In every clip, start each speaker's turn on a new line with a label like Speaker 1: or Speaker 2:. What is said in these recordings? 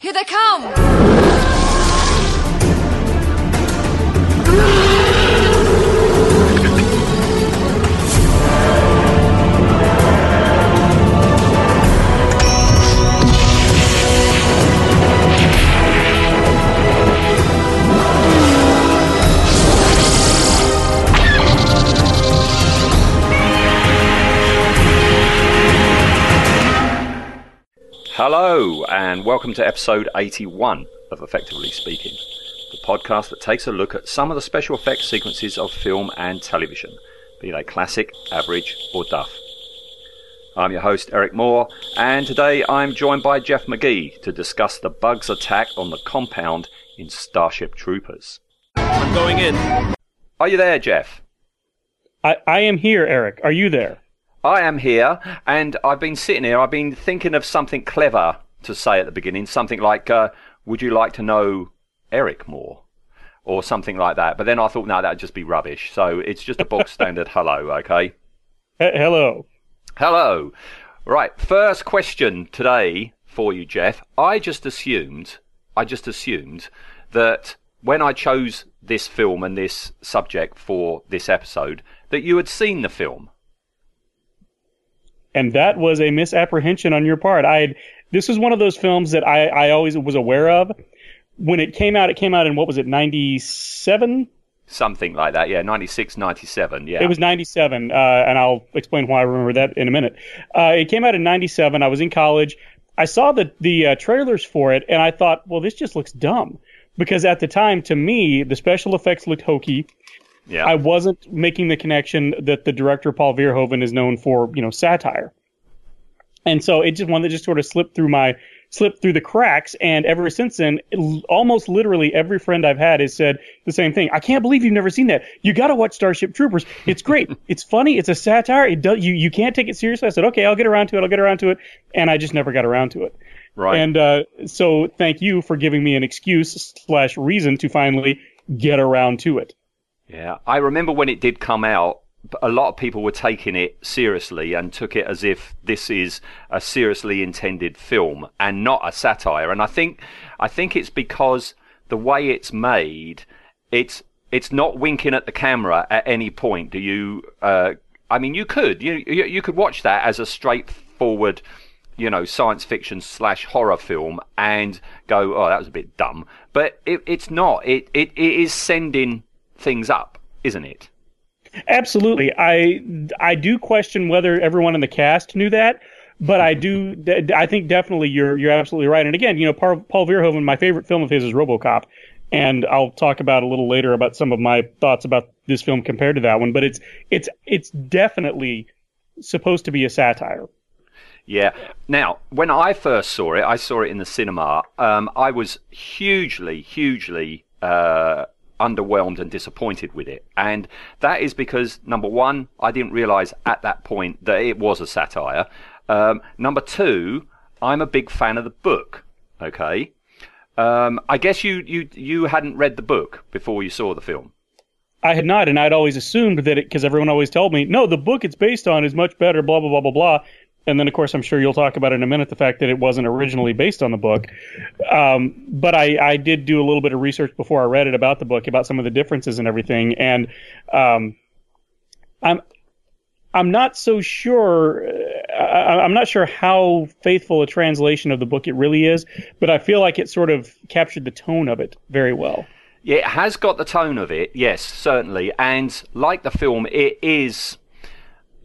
Speaker 1: Here they come!
Speaker 2: Hello, and welcome to episode 81 of Effectively Speaking, the podcast that takes a look at some of the special effects sequences of film and television, be they classic, average, or duff. I'm your host, Eric Moore, and today I'm joined by Jeff McGee to discuss the bugs attack on the compound in Starship Troopers.
Speaker 3: I'm going in.
Speaker 2: Are you there, Jeff?
Speaker 4: I, I am here, Eric. Are you there?
Speaker 2: I am here, and I've been sitting here. I've been thinking of something clever to say at the beginning, something like, uh, "Would you like to know Eric more?" or something like that. But then I thought, no, that'd just be rubbish. So it's just a bog standard hello, okay?
Speaker 4: Hello.
Speaker 2: Hello. Right, first question today for you, Jeff. I just assumed, I just assumed that when I chose this film and this subject for this episode, that you had seen the film.
Speaker 4: And that was a misapprehension on your part. I had, this was one of those films that I, I always was aware of. When it came out, it came out in what was it, 97?
Speaker 2: Something like that, yeah, 96, 97, yeah.
Speaker 4: It was 97, uh, and I'll explain why I remember that in a minute. Uh, it came out in 97. I was in college. I saw the, the uh, trailers for it, and I thought, well, this just looks dumb. Because at the time, to me, the special effects looked hokey.
Speaker 2: yeah.
Speaker 4: I wasn't making the connection that the director Paul Verhoeven is known for, you know, satire. And so it just one that just sort of slipped through my slipped through the cracks. And ever since then, it- almost literally every friend I've had has said the same thing. I can't believe you've never seen that. You got to watch Starship Troopers. It's great. it's funny. It's a satire. It does you you can't take it seriously. I said okay, I'll get around to it. I'll get around to it. And I just never got around to it.
Speaker 2: right.
Speaker 4: And uh, so thank you for giving me an excuse slash reason to finally get around to it.
Speaker 2: Yeah, I remember when it did come out, a lot of people were taking it seriously and took it as if this is a seriously intended film and not a satire. And I think, I think it's because the way it's made, it's it's not winking at the camera at any point. Do you? Uh, I mean, you could you, you could watch that as a straightforward you know, science fiction slash horror film and go, oh, that was a bit dumb. But it, it's not. It, it it is sending things up, isn't it?
Speaker 4: Absolutely. I I do question whether everyone in the cast knew that, but I do. I think definitely you're you're absolutely right. And again, you know, Paul, Paul Verhoeven, my favorite film of his is RoboCop, and I'll talk about a little later about some of my thoughts about this film compared to that one. But it's it's it's definitely supposed to be a satire.
Speaker 2: Yeah. Now, when I first saw it, I saw it in the cinema. Um, I was hugely, hugely uh, underwhelmed and disappointed with it, and that is because number one, I didn't realise at that point that it was a satire. Um, number two, I'm a big fan of the book. Okay. Um, I guess you, you you hadn't read the book before you saw the film.
Speaker 4: I had not, and I'd always assumed that it because everyone always told me, no, the book it's based on is much better, blah blah blah blah blah. And then, of course, I'm sure you'll talk about in a minute the fact that it wasn't originally based on the book. Um, but I, I did do a little bit of research before I read it about the book, about some of the differences and everything. And um, I'm I'm not so sure. uh, I, I'm not sure how faithful a translation of the book it really is, but I feel like it sort of captured the tone of it very well.
Speaker 2: Yeah, it has got the tone of it, yes, certainly. And like the film, it is.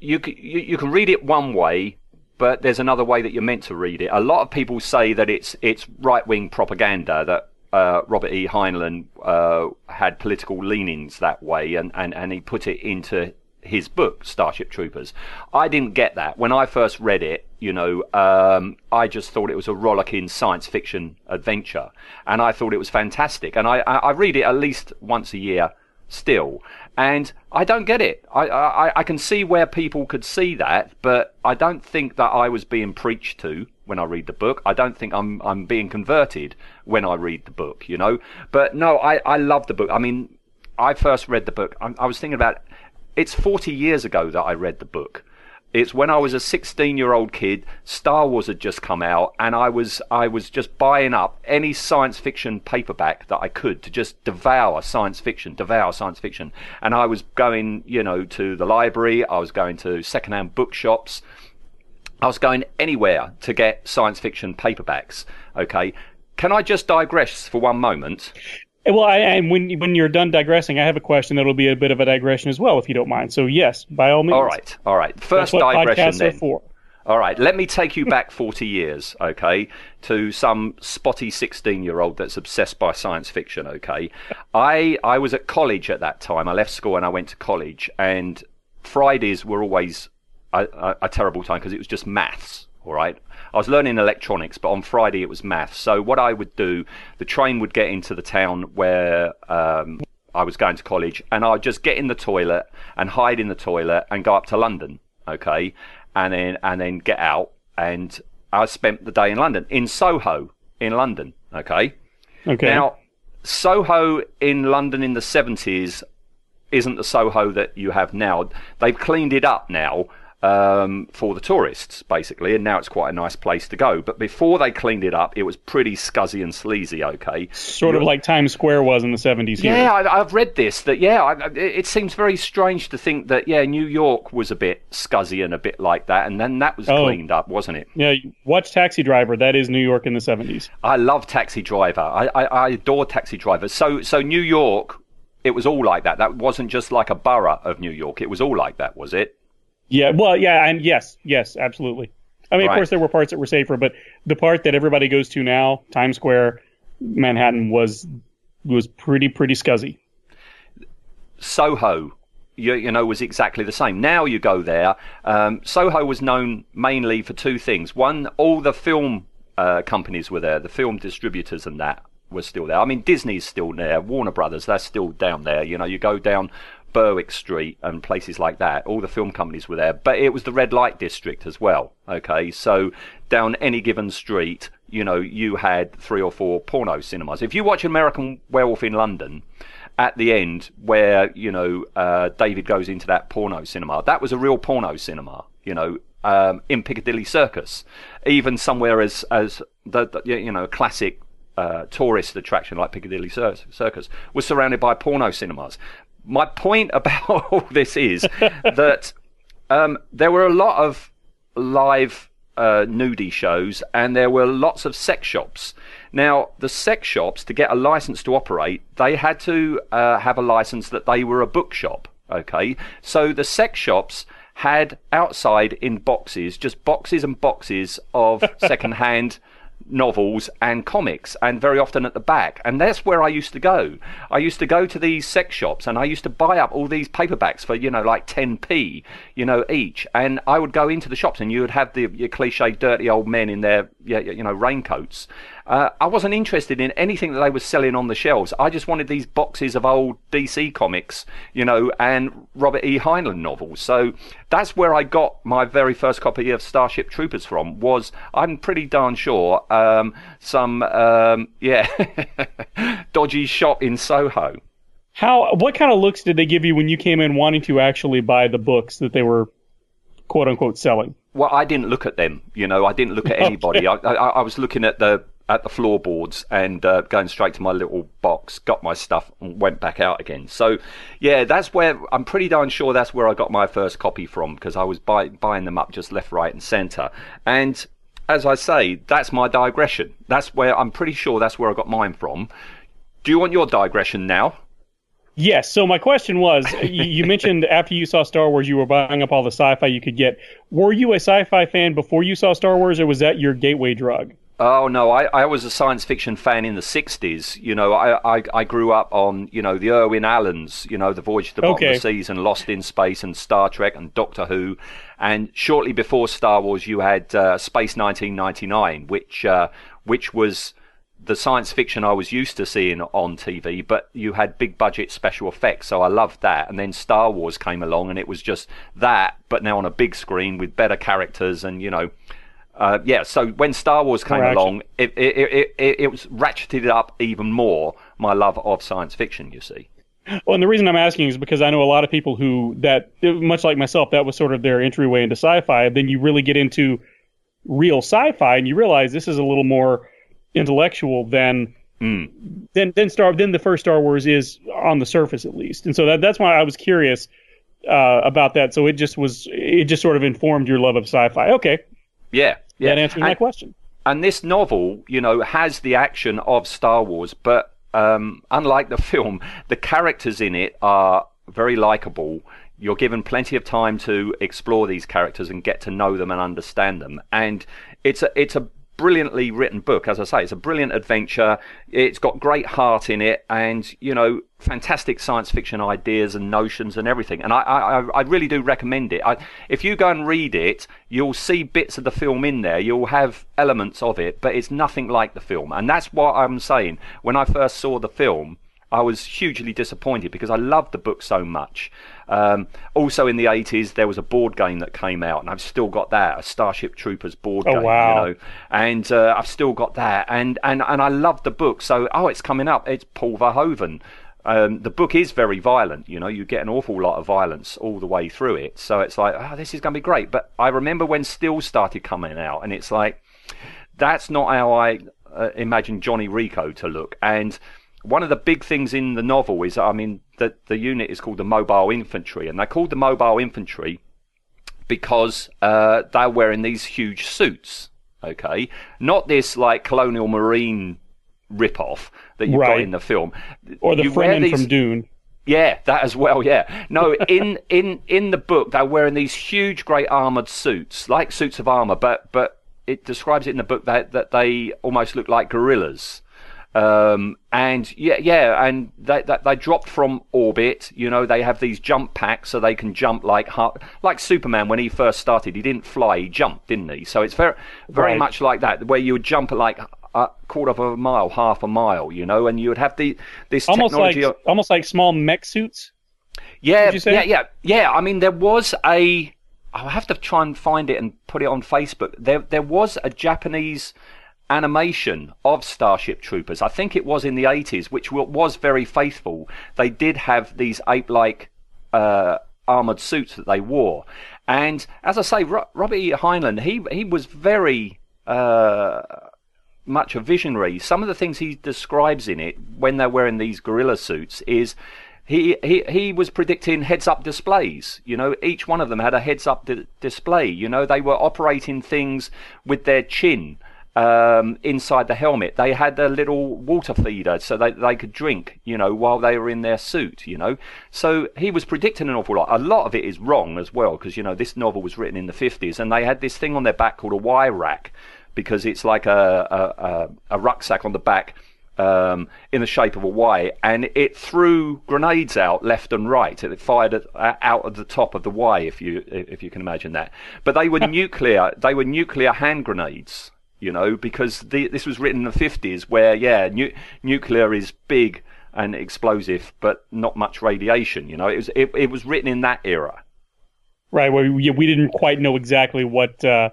Speaker 2: You, you can read it one way, but there's another way that you're meant to read it. A lot of people say that it's it's right wing propaganda that uh, Robert E. Heinlein uh, had political leanings that way, and, and, and he put it into his book, Starship Troopers. I didn't get that. When I first read it, you know, um, I just thought it was a rollicking science fiction adventure. And I thought it was fantastic. And I, I, I read it at least once a year still. And I don't get it. I, I, I can see where people could see that, but I don't think that I was being preached to when I read the book. I don't think I'm, I'm being converted when I read the book, you know. But no, I, I love the book. I mean, I first read the book. I, I was thinking about it's 40 years ago that I read the book. It's when I was a 16 year old kid, Star Wars had just come out, and I was I was just buying up any science fiction paperback that I could to just devour science fiction, devour science fiction. And I was going, you know, to the library. I was going to secondhand bookshops. I was going anywhere to get science fiction paperbacks. Okay. Can I just digress for one moment?
Speaker 4: Well, I, and when when you're done digressing, I have a question that'll be a bit of a digression as well, if you don't mind. So yes, by all means.
Speaker 2: All right, all right. First digression then. All right, let me take you back 40 years, okay, to some spotty 16 year old that's obsessed by science fiction, okay. I, I was at college at that time. I left school and I went to college, and Fridays were always a, a, a terrible time because it was just maths, all right. I was learning electronics, but on Friday it was maths. So what I would do, the train would get into the town where um, I was going to college, and I'd just get in the toilet and hide in the toilet and go up to London, okay, and then and then get out. And I spent the day in London, in Soho, in London, okay.
Speaker 4: Okay.
Speaker 2: Now, Soho in London in the 70s isn't the Soho that you have now. They've cleaned it up now um, for the tourists, basically, and now it's quite a nice place to go. But before they cleaned it up, it was pretty scuzzy and sleazy, okay?
Speaker 4: sort of like Times Square was in the 70s.
Speaker 2: Yeah, I, I've read this. That yeah, I, it seems very strange to think that yeah, New York was a bit scuzzy and a bit like that, and then that was
Speaker 4: Oh.
Speaker 2: cleaned up, wasn't it?
Speaker 4: Yeah, watch Taxi Driver. That is New York in the 70s.
Speaker 2: I love Taxi Driver. I, I, I adore Taxi Driver. So so New York, it was all like that. That wasn't just like a borough of New York. It was all like that, was it?
Speaker 4: Yeah, well, yeah, and yes, yes, absolutely. I mean,
Speaker 2: Right.
Speaker 4: of course, there were parts that were safer, but the part that everybody goes to now, Times Square, Manhattan, was was pretty pretty scuzzy.
Speaker 2: Soho, you, you know, was exactly the same. Now you go there. Um, Soho was known mainly for two things. One, all the film uh, companies were there, the film distributors and that were still there. I mean, Disney's still there, Warner Brothers, that's still down there. You know, you go down Berwick Street and places like that. All the film companies were there, but it was the red light district as well. Okay, so down any given street, you know, you had three or four porno cinemas. If you watch American Werewolf in London, at the end where you know uh, David goes into that porno cinema. That was a real porno cinema, you know, um, in Piccadilly Circus, even somewhere as as the, the you know classic uh, tourist attraction like Piccadilly Cir- Circus was surrounded by porno cinemas. My point about all this is that um, there were a lot of live uh, nudie shows and there were lots of sex shops. Now, the sex shops, to get a license to operate, they had to uh, have a license that they were a bookshop. Okay, so the sex shops had outside in boxes, just boxes and boxes of second-hand novels and comics, and very often at the back. And that's where I used to go. I used to go to these sex shops, and I used to buy up all these paperbacks for you know like 10p, you know each. And I would go into the shops, and you would have the your cliche dirty old men in their you know raincoats. Uh, I wasn't interested in anything that they were selling on the shelves. I just wanted these boxes of old DC comics, you know, and Robert E. Heinlein novels. So that's where I got my very first copy of Starship Troopers from. Was I'm pretty darn sure um, some um, yeah dodgy shop in Soho.
Speaker 4: How? What kind of looks did they give you when you came in wanting to actually buy the books that they were quote unquote selling?
Speaker 2: Well, I didn't look at them. You know, I didn't look at anybody. I, I, I was looking at the at the floorboards and uh, going straight to my little box, got my stuff, and went back out again. So, yeah, that's where I'm pretty darn sure that's where I got my first copy from because I was buy, buying them up just left, right, and centre. And as I say, that's my digression. That's where I'm pretty sure that's where I got mine from. Do you want your digression now?
Speaker 4: Yes. So my question was, you, you mentioned after you saw Star Wars, you were buying up all the sci-fi you could get. Were you a sci-fi fan before you saw Star Wars, or was that your gateway drug?
Speaker 2: Oh no, I, I was a science fiction fan in the '60s. You know, I, I, I grew up on you know the Irwin Allens, you know, the Voyage to the Bottom
Speaker 4: Okay.
Speaker 2: of the Seas and Lost in Space and Star Trek and Doctor Who, and shortly before Star Wars, you had uh, Space 1999, which uh, which was the science fiction I was used to seeing on TV, but you had big budget special effects, so I loved that. And then Star Wars came along, and it was just that, but now on a big screen with better characters, and you know, uh, yeah. So when Star Wars came along, it it, it it it was ratcheted up even more my love of science fiction. You see,
Speaker 4: Well, and the reason I'm asking is because I know a lot of people who that, much like myself, that was sort of their entryway into sci-fi. Then you really get into real sci-fi, and you realize this is a little more intellectual than
Speaker 2: Mm.
Speaker 4: than than Star than the first Star Wars is on the surface at least. And so that that's why I was curious uh, about that. So it just was it just sort of informed your love of sci-fi. Okay,
Speaker 2: Yeah, yeah.
Speaker 4: that answers my question.
Speaker 2: and this novel, you know, has the action of Star Wars, but um, unlike the film, the characters in it are very likable. You're given plenty of time to explore these characters and get to know them and understand them. And it's a it's a brilliantly written book, as I say. It's a brilliant adventure. It's got great heart in it, and you know, fantastic science fiction ideas and notions and everything. And I I, I- really do recommend it. I, if you go and read it, you'll see bits of the film in there. You'll have elements of it, but it's nothing like the film. And that's what I'm saying. When I first saw the film. I was hugely disappointed because I loved the book so much. Um, also, in the 80s, there was a board game that came out, and I've still got that a Starship Troopers board
Speaker 4: Oh,
Speaker 2: game.
Speaker 4: wow.
Speaker 2: You know, and uh, I've still got that, and and and I loved the book. So, oh, it's coming up. It's Paul Verhoeven. Um, the book is very violent. You know, you get an awful lot of violence all the way through it. So it's like, oh, this is going to be great. But I remember when Still started coming out, and it's like, that's not how I uh, imagine Johnny Rico to look. And one of the big things in the novel is, I mean, that the unit is called the Mobile Infantry, and they're called the Mobile Infantry because uh, they're wearing these huge suits. Okay, not this like colonial marine rip-off that you've got in the film,
Speaker 4: Or the
Speaker 2: You
Speaker 4: Fremen
Speaker 2: these-
Speaker 4: from Dune.
Speaker 2: yeah, that as well. Yeah, no. In in in the book, they're wearing these huge, great armored suits, like suits of armor, but but it describes it in the book that that they almost look like gorillas. Um, and yeah, yeah, and they, they they dropped from orbit. You know, they have these jump packs so they can jump like like Superman when he first started. He didn't fly, he jumped, didn't he? So it's very very
Speaker 4: Right.
Speaker 2: much like that, where you would jump at like a quarter of a mile, half a mile. You know, and you would have the this
Speaker 4: Almost like
Speaker 2: technology. of-
Speaker 4: almost like small mech suits.
Speaker 2: yeah, yeah, yeah, yeah. I mean, there was a. I'll have to try and find it and put it on Facebook. There, there was a Japanese animation of Starship Troopers. I think it was in the 80s, which was very faithful. They did have these ape-like uh, armored suits that they wore, and as I say, Ro- Robert E. Heinlein, he he was very. Uh, much a visionary. Some of the things he describes in it when they're wearing these gorilla suits is he he he was predicting heads up displays. You know, each one of them had a heads up di- display. You know, they were operating things with their chin. Um, inside the helmet, they had a little water feeder so they they could drink, you know, while they were in their suit, you know. So he was predicting an awful lot. A lot of it is wrong as well because you know this novel was written in the 50s, and they had this thing on their back called a Y rack, because it's like a a, a, a rucksack on the back um, in the shape of a Y, and it threw grenades out left and right. It fired at, out of the top of the Y, if you if you can imagine that. But they were nuclear. They were nuclear hand grenades. You know, because the, this was written in the fifties, where yeah, nu- nuclear is big and explosive, but not much radiation. You know, it was it, it was written in that era.
Speaker 4: Right. Well, we, we didn't quite know exactly what uh,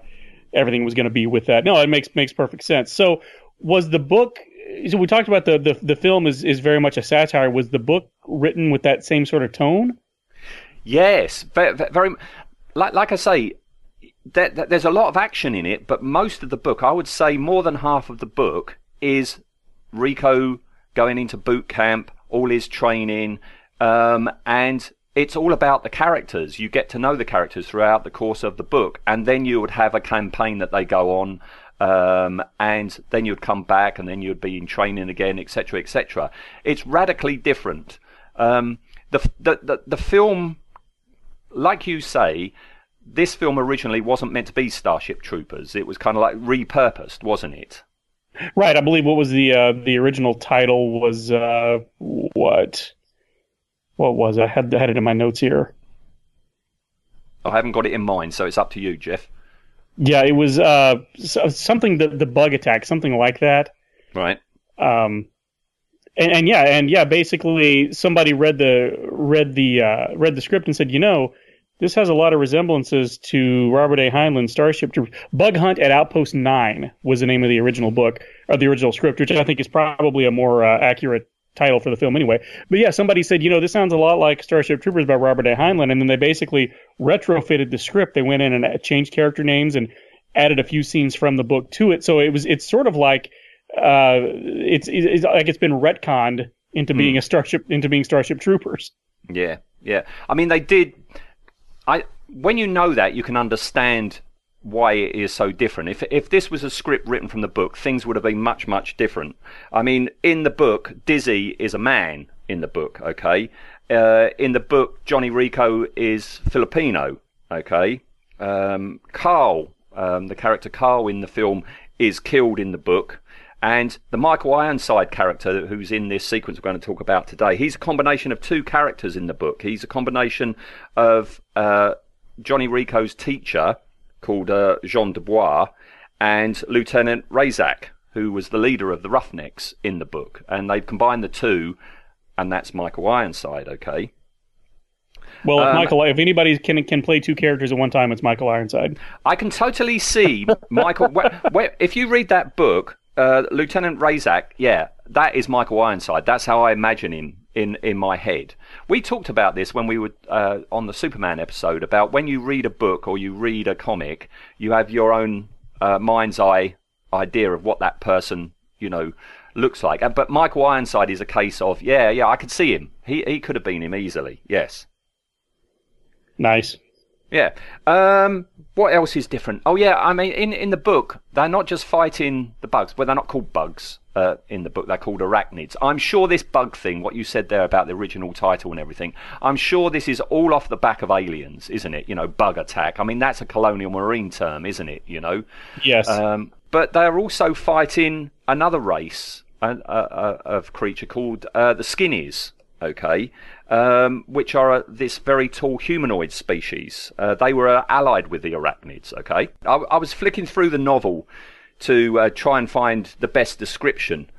Speaker 4: everything was going to be with that. No, it makes makes perfect sense. So, was the book? So we talked about the the, the film is, is very much a satire. Was the book written with that same sort of tone?
Speaker 2: Yes, very, very like like I say, there, there- there's a lot of action in it, but most of the book, I would say, more than half of the book is Rico going into boot camp, all his training, um, and it's all about the characters. You get to know the characters throughout the course of the book, and then you would have a campaign that they go on. Um, and then you'd come back, and then you'd be in training again, etc., etc. It's radically different. Um, the, the the the film like you say, this film originally wasn't meant to be Starship Troopers. It was kind of like repurposed, wasn't it?
Speaker 4: Right. I believe what was the uh, the original title was uh, what? What was it? I had I had it in my notes here.
Speaker 2: I haven't got it in mind, so it's up to you, Jeff.
Speaker 4: Yeah, it was uh, something the the bug attack, something like that.
Speaker 2: Right?
Speaker 4: um, and, and yeah, and yeah, basically somebody read the read the uh, read the script and said, you know, this has a lot of resemblances to Robert A. Heinlein's Starship Troopers. Bug Hunt at Outpost Nine was the name of the original book or the original script, which I think is probably a more uh, accurate title for the film anyway. But yeah, somebody said, you know, this sounds a lot like Starship Troopers by Robert A. Heinlein, and then they basically retrofitted the script. They went in and changed character names and added a few scenes from the book to it. So it was it's sort of like uh, it's, it's like it's been retconned into being a starship into being Starship Troopers.
Speaker 2: Yeah, yeah. I mean, they did. I when you know that, you can understand why it is so different. If if this was a script written from the book, things would have been much much different. I mean, in the book, Dizzy is a man. In the book, okay. Uh, in the book, Johnny Rico is Filipino. Okay. Um, Carl, um, the character Carl in the film, is killed in the book. And the Michael Ironside character, who's in this sequence we're going to talk about today, he's a combination of two characters in the book. He's a combination of uh, Johnny Rico's teacher, called uh, Jean Dubois, and Lieutenant Rasczak, who was the leader of the Roughnecks in the book. And they've combined the two, and that's Michael Ironside, okay?
Speaker 4: Well, if
Speaker 2: Um,
Speaker 4: Michael, if anybody can can play two characters at one time, it's Michael Ironside.
Speaker 2: I can totally see Michael. where, where, if you read that book, uh, Lieutenant Rasczak, yeah, that is Michael Ironside. That's how I imagine him in in my head. We talked about this when we were uh, on the Superman episode about when you read a book or you read a comic, you have your own uh, mind's eye idea of what that person, you know, looks like. But Michael Ironside is a case of yeah, yeah, I could see him. He he could have been him easily. Yes.
Speaker 4: Nice.
Speaker 2: Yeah. Um, what else is different? Oh, yeah. I mean, in in the book, they're not just fighting the bugs, but they're not called bugs. Uh, in the book, they're called arachnids. I'm sure this bug thing, what you said there about the original title and everything, I'm sure this is all off the back of aliens, isn't it? You know, bug attack. I mean, that's a colonial marine term, isn't it? You know.
Speaker 4: Yes.
Speaker 2: Um, but they're also fighting another race uh, uh, of creature called uh, the Skinnies. Okay, um, which are uh, this very tall humanoid species. Uh, they were uh, allied with the arachnids. Okay, I, I was flicking through the novel to uh, try and find the best description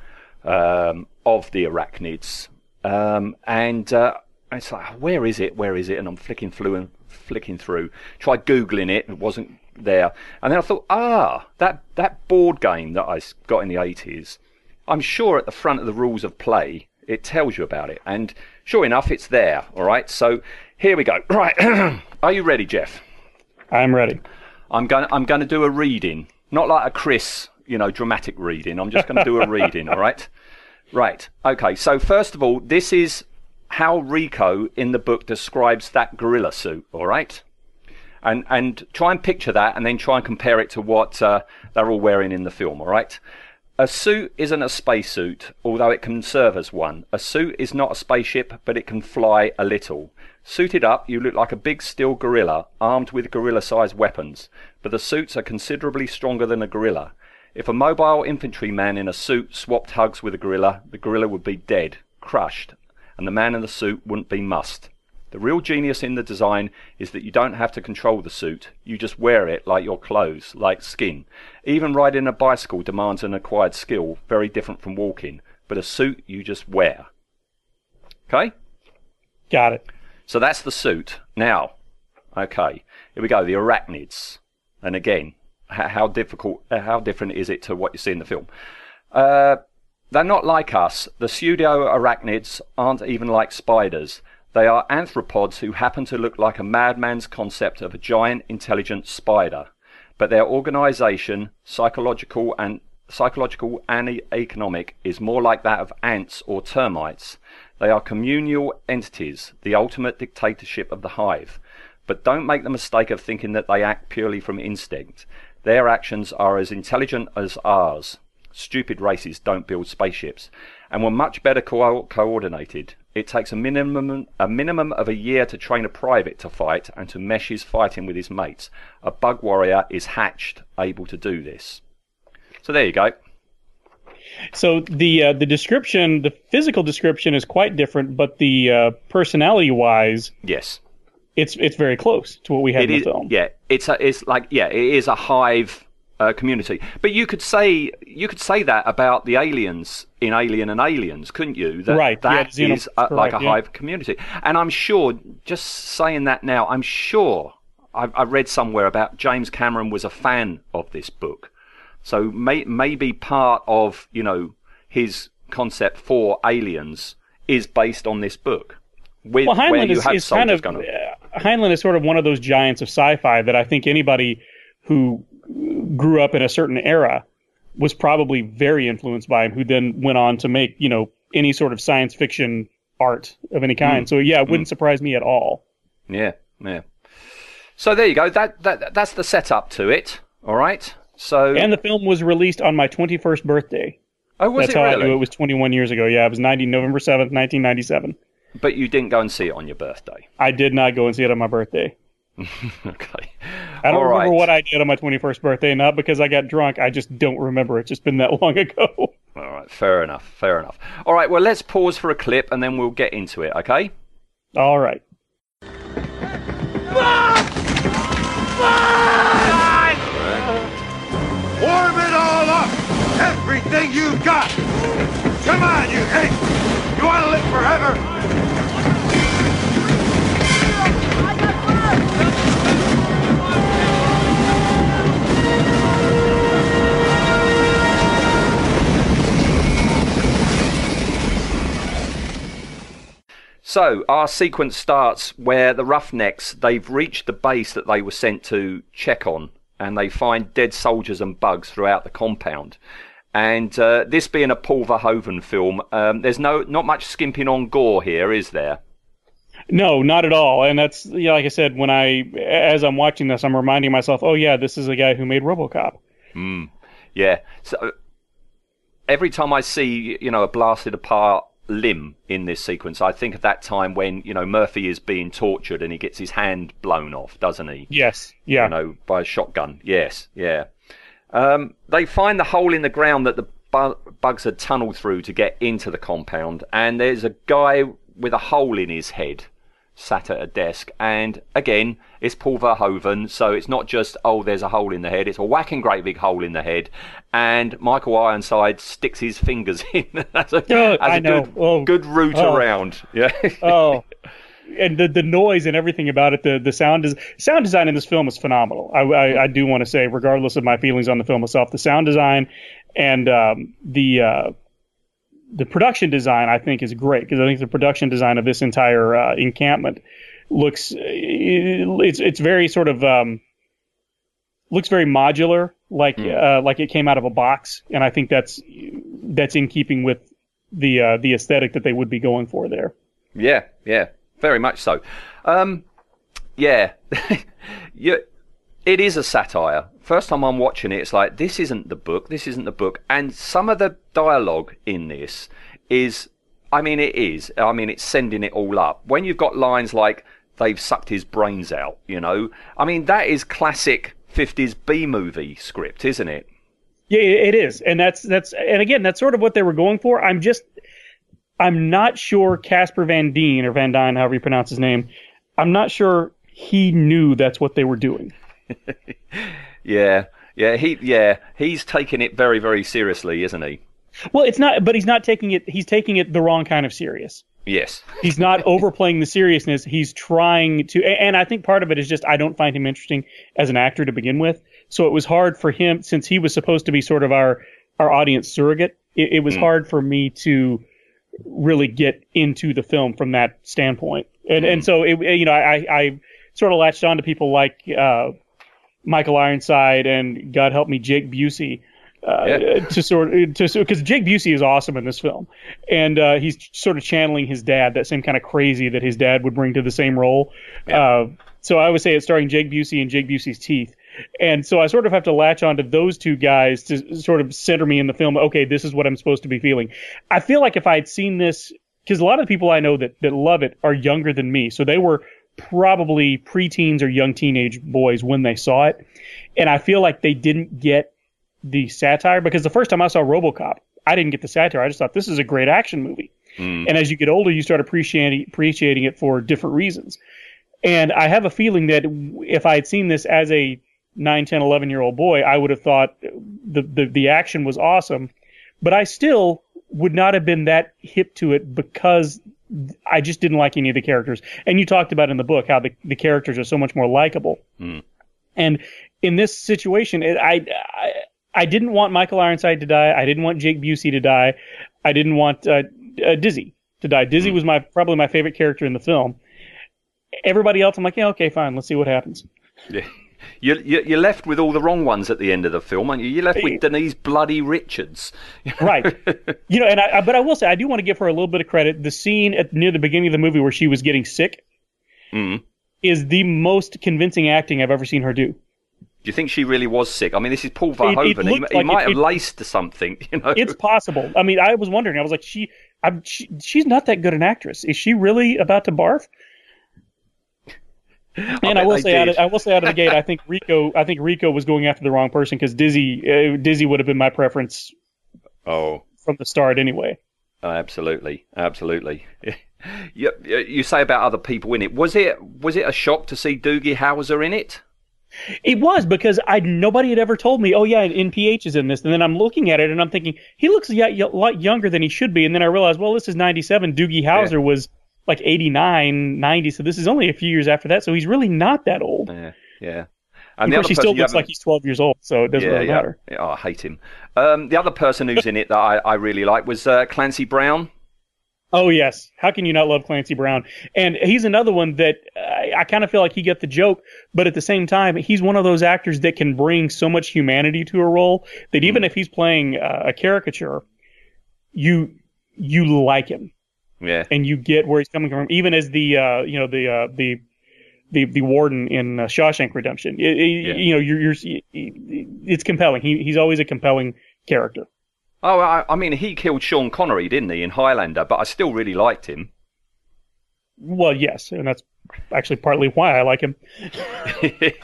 Speaker 2: um, of the arachnids, um, and uh, it's like, where is it? Where is it? And I'm flicking through and flicking through. Tried googling it, it wasn't there. And then I thought, ah, that that board game that I got in the 80s. I'm sure at the front of the rules of play it tells you about it, and sure enough, it's there. All right, so here we go. Right, are you ready, Jeff?
Speaker 4: I'm ready.
Speaker 2: I'm going. I'm going to do a reading, not like a Chris, you know, dramatic reading. I'm just going to do a reading. All right. Right. Okay. So first of all, this is how Rico in the book describes that gorilla suit. All right. And and try and picture that, and then try and compare it to what uh, they're all wearing in the film. All right. A suit isn't a spacesuit, although it can serve as one. A suit is not a spaceship, but it can fly a little. Suited up, you look like a big steel gorilla, armed with gorilla sized weapons, but the suits are considerably stronger than a gorilla. If a mobile infantryman in a suit swapped hugs with a gorilla, the gorilla would be dead, crushed, and the man in the suit wouldn't be mussed. The real genius in the design is that you don't have to control the suit. You just wear it like your clothes, like skin. Even riding a bicycle demands an acquired skill, very different from walking. But a suit you just wear. Okay?
Speaker 4: Got it.
Speaker 2: So that's the suit. Now, okay, here we go. The arachnids. And again, how difficult, uh, how different is it to what you see in the film? Uh, they're not like us. The pseudo arachnids aren't even like spiders. They are anthropods who happen to look like a madman's concept of a giant intelligent spider. But their organization, psychological and psychological and economic, is more like that of ants or termites. They are communal entities, the ultimate dictatorship of the hive. But don't make the mistake of thinking that they act purely from instinct. Their actions are as intelligent as ours. Stupid races don't build spaceships, and were much better co- coordinated. It takes a minimum a minimum of a year to train a private to fight and to mesh his fighting with his mates. A bug warrior is hatched, able to do this. So there you go.
Speaker 4: So the uh, the description, the physical description is quite different, but the uh, personality wise,
Speaker 2: Yes.
Speaker 4: it's it's very close to what we had
Speaker 2: It
Speaker 4: in
Speaker 2: is,
Speaker 4: the film.
Speaker 2: yeah. It's a, it's like yeah, it is a hive uh, community. But you could say you could say that about the aliens in Alien and Aliens, couldn't you? That,
Speaker 4: Right, yeah,
Speaker 2: That
Speaker 4: xeno-
Speaker 2: is a, like a
Speaker 4: yeah.
Speaker 2: hive community. And I'm sure, just saying that now, I'm sure I, I read somewhere about James Cameron was a fan of this book. So may, maybe part of you know his concept for Aliens is based on this book. With,
Speaker 4: Well,
Speaker 2: where
Speaker 4: Heinlein
Speaker 2: you
Speaker 4: is,
Speaker 2: have
Speaker 4: is kind of
Speaker 2: on.
Speaker 4: uh, Heinlein is sort of one of those giants of sci-fi that I think anybody who grew up in a certain era was probably very influenced by, him, who then went on to make you know any sort of science fiction art of any kind. Mm. So yeah, it wouldn't mm. surprise me at all.
Speaker 2: Yeah, yeah. So there you go. That that that's the setup to it. All right. So
Speaker 4: And the film was released on my 21st birthday.
Speaker 2: oh, was
Speaker 4: That's
Speaker 2: it
Speaker 4: how
Speaker 2: really?
Speaker 4: I knew it was 21 years ago. Yeah, it was 90 November 7th, 1997.
Speaker 2: But you didn't go and see it on your birthday.
Speaker 4: I did not go and see it on my birthday.
Speaker 2: okay.
Speaker 4: I don't
Speaker 2: All
Speaker 4: remember
Speaker 2: right.
Speaker 4: what I did on my 21st birthday, not because I got drunk. I just don't remember. It's just been that long ago.
Speaker 2: All right. Fair enough. Fair enough. All right. Well, let's pause for a clip and then we'll get into it. Okay.
Speaker 4: All right.
Speaker 3: Warm it all up! Everything you've got! Come on, you hey! You want to live forever?
Speaker 2: So our sequence starts where the Roughnecks they've reached the base that they were sent to check on, and they find dead soldiers and bugs throughout the compound. And uh, this being a Paul Verhoeven film, um, there's no not much skimping on gore here, is there?
Speaker 4: No, not at all. And that's you know, like I said, when I as I'm watching this, I'm reminding myself, oh yeah, this is a guy who made RoboCop.
Speaker 2: Yeah. So every time I see, you know, a blasted apart limb in this sequence, I think of that time when, you know, Murphy is being tortured and he gets his hand blown off, doesn't he?
Speaker 4: Yes, yeah.
Speaker 2: You know, by a shotgun. Yes, yeah. Um, they find the hole in the ground that the bu- bugs had tunneled through to get into the compound, and there's a guy with a hole in his head sat at a desk. And again, it's Paul Verhoeven, so it's not just oh, there's a hole in the head; it's a whacking great big hole in the head. And Michael Ironside sticks his fingers in. that's a,
Speaker 4: Oh,
Speaker 2: that's
Speaker 4: I
Speaker 2: a
Speaker 4: know.
Speaker 2: good,
Speaker 4: Oh.
Speaker 2: good route
Speaker 4: Oh.
Speaker 2: around. Yeah.
Speaker 4: oh, and the the noise and everything about it, the the sound is sound design in this film is phenomenal. I I, I do want to say, regardless of my feelings on the film itself, the sound design and um, the uh, the production design I think is great because I think the production design of this entire uh, encampment looks it's it's very sort of um, looks very modular, like uh, like it came out of a box, and I think that's that's in keeping with the uh, the aesthetic that they would be going for there.
Speaker 2: Yeah, yeah, very much so. Um, yeah, yeah, it is a satire. First time I'm watching it, it's like this isn't the book. This isn't the book, and some of the dialogue in this is, I mean, it is. I mean, it's sending it all up. When you've got lines like "they've sucked his brains out," you know, I mean, that is classic 50s B movie script, isn't it?
Speaker 4: Yeah, it is, and that's that's and again that's sort of what they were going for. I'm just I'm not sure Casper Van Dien or Van Dyne, however you pronounce his name. I'm not sure he knew that's what they were doing.
Speaker 2: Yeah, yeah, he, yeah, he's taking it very, very seriously, isn't he?
Speaker 4: Well, it's not, but he's not taking it. He's taking it the wrong kind of serious.
Speaker 2: Yes.
Speaker 4: He's not overplaying the seriousness. He's trying to, and I think part of it is just I don't find him interesting as an actor to begin with. So it was hard for him since he was supposed to be sort of our our audience surrogate. It, it was hard for me to really get into the film from that standpoint. And and so it, you know I I sort of latched on to people like uh, Michael Ironside and God help me Jake Busey uh,
Speaker 2: Yeah.
Speaker 4: to sort of to because Jake Busey is awesome in this film, and uh, he's sort of channeling his dad, that same kind of crazy that his dad would bring to the same role. Uh, so I would say it's starring Jake Busey and Jake Busey's teeth. And so I sort of have to latch onto those two guys to sort of center me in the film. Okay, this is what I'm supposed to be feeling. I feel like if I had seen this, because a lot of the people I know that, that love it are younger than me. So they were probably preteens or young teenage boys when they saw it. And I feel like they didn't get the satire because the first time I saw Robocop, I didn't get the satire. I just thought this is a great action movie. Hmm. And as you get older, you start appreciating appreciating it for different reasons. And I have a feeling that if I had seen this as a 9, 10, 11 year old boy, I would have thought the, the, the action was awesome. But I still would not have been that hip to it because I just didn't like any of the characters. And you talked about in the book how the, the characters are so much more likable. And in this situation, it, I, I I didn't want Michael Ironside to die. I didn't want Jake Busey to die. I didn't want uh, uh, Dizzy to die. Dizzy
Speaker 2: Hmm.
Speaker 4: was my probably my favorite character in the film. Everybody else, I'm like, yeah, okay, fine. Let's see what happens.
Speaker 2: Yeah. You, you, you're left with all the wrong ones at the end of the film, aren't you? You're left with Denise Bloody Richards.
Speaker 4: Right. you know, and I, but I will say I do want to give her a little bit of credit. The scene at near the beginning of the movie where she was getting sick
Speaker 2: Mm.
Speaker 4: is the most convincing acting I've ever seen her do.
Speaker 2: Do you think she really was sick? I mean, this is Paul Verhoeven. he he
Speaker 4: like
Speaker 2: might
Speaker 4: it-
Speaker 2: have
Speaker 4: it-
Speaker 2: laced to something, you know.
Speaker 4: It's possible. I mean, I was wondering. I was like, she, I'm, she, she's not that good an actress. Is she really about to barf? And I, will
Speaker 2: they
Speaker 4: say, out of, I will say out of the gate, I think Rico, I think Rico was going after the wrong person because Dizzy, uh, Dizzy would have been my preference
Speaker 2: oh,
Speaker 4: from the start anyway.
Speaker 2: oh, absolutely, absolutely. you, you say about other people in it. Was it was it a shock to see Doogie Howser in it?
Speaker 4: It was because I nobody had ever told me, oh yeah, NPH is in this, and then I'm looking at it and I'm thinking he looks a lot younger than he should be, and then I realized, well, this is '97. Doogie Howser was like 89, 90, so this is only a few years after that, so he's really not that old.
Speaker 2: Yeah, yeah. And the
Speaker 4: course,
Speaker 2: other
Speaker 4: he still looks like he's 12 years old, so it doesn't really matter.
Speaker 2: Yeah, oh, I hate him. Um, the other person who's in it that I, I really like was uh, Clancy Brown.
Speaker 4: Oh yes, how can you not love Clancy Brown? And he's another one that I, I kind of feel like he got the joke, but at the same time, he's one of those actors that can bring so much humanity to a role that even if he's playing uh, a caricature, you you like him
Speaker 2: Yeah,
Speaker 4: and you get where he's coming from. Even as the uh, you know the uh, the the the warden in uh, Shawshank Redemption, It- it- you know you're, you're it's compelling. He he's always a compelling character.
Speaker 2: Oh, I, I mean, he killed Sean Connery, didn't he, in Highlander? But I still really liked him.
Speaker 4: Well, yes, and that's actually partly why I like him.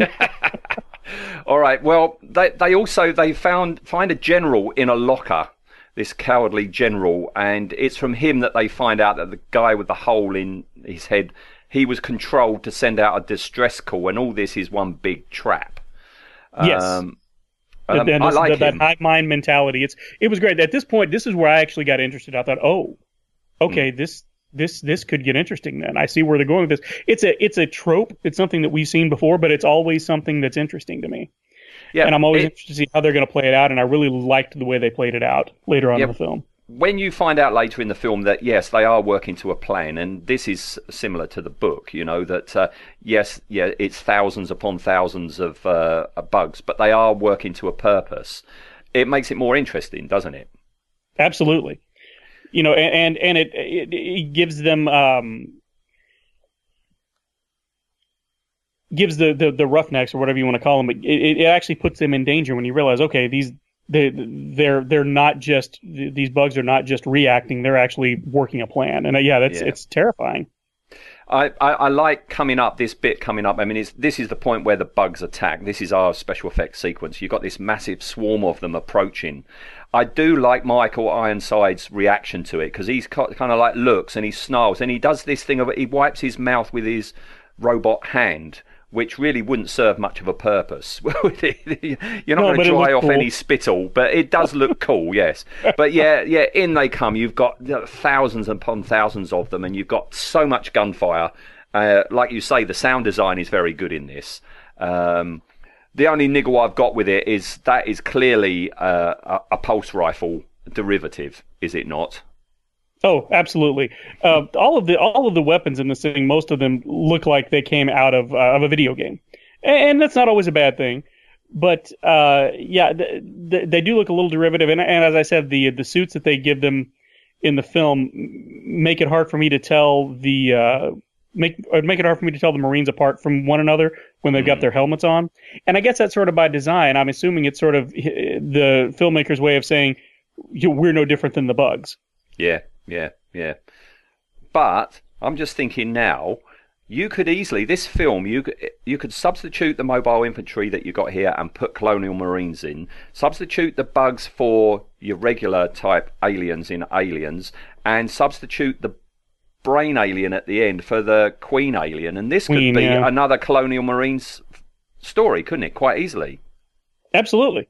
Speaker 2: All right. Well, they they also they found find a general in a locker. This cowardly general, and it's from him that they find out that the guy with the hole in his head, he was controlled to send out a distress call, and all this is one big trap.
Speaker 4: Yes.
Speaker 2: Um, um, I like
Speaker 4: that,
Speaker 2: him.
Speaker 4: that hive mind mentality. It's it was great. At this point, this is where I actually got interested. I thought, oh, okay, this this this could get interesting. Then I see where they're going with this. It's a it's a trope. It's something that we've seen before, but it's always something that's interesting to me.
Speaker 2: Yeah,
Speaker 4: And I'm always
Speaker 2: it-
Speaker 4: interested to see how they're going to play it out. And I really liked the way they played it out later on
Speaker 2: Yeah.
Speaker 4: in the film.
Speaker 2: when you find out later in the film that yes, they are working to a plan, and this is similar to the book, you know that uh, yes, yeah, it's thousands upon thousands of uh, bugs, but they are working to a purpose. It makes it more interesting, doesn't it?
Speaker 4: Absolutely. You know, and and, and it, it it gives them um gives the, the the roughnecks or whatever you want to call them. It, it, it actually puts them in danger when you realize, okay, these they they're they're not just these bugs are not just reacting; they're actually working a plan. And uh, yeah, that's
Speaker 2: Yeah.
Speaker 4: it's terrifying.
Speaker 2: I, I, I like coming up this bit coming up. I mean, it's, this is the point where the bugs attack. This is our special effects sequence. You've got this massive swarm of them approaching. I do like Michael Ironside's reaction to it because he's kind of like looks and he snarls and he does this thing of he wipes his mouth with his robot hand, which really wouldn't serve much of a purpose. You're not
Speaker 4: No,
Speaker 2: going to dry off
Speaker 4: cool.
Speaker 2: any spittle, but it does look cool, yes. But yeah, yeah, in they come. You've got thousands upon thousands of them, and you've got so much gunfire. Uh, like you say, the sound design is very good in this. Um, the only niggle I've got with it is that is clearly uh, a, a pulse rifle derivative, is it not?
Speaker 4: Oh, absolutely. Uh, all of the all of the weapons in this thing, most of them look like they came out of uh, of a video game, and, and that's not always a bad thing. But uh, yeah, th- th- they do look a little derivative, and, and as I said, the the suits that they give them in the film make it hard for me to tell the uh, make make it hard for me to tell the Marines apart from one another when they've got their helmets on. And I guess that's sort of by design. I'm assuming it's sort of uh, the filmmaker's way of saying we're no different than the bugs.
Speaker 2: Yeah, yeah, yeah. But I'm just thinking now, you could easily this film you could, you could substitute the mobile infantry that you got here and put colonial marines in. Substitute the bugs for your regular type aliens in aliens, and substitute the brain alien at the end for the queen alien, and this
Speaker 4: Queen,
Speaker 2: could be
Speaker 4: yeah.
Speaker 2: another colonial marines story, couldn't it? Quite easily.
Speaker 4: Absolutely,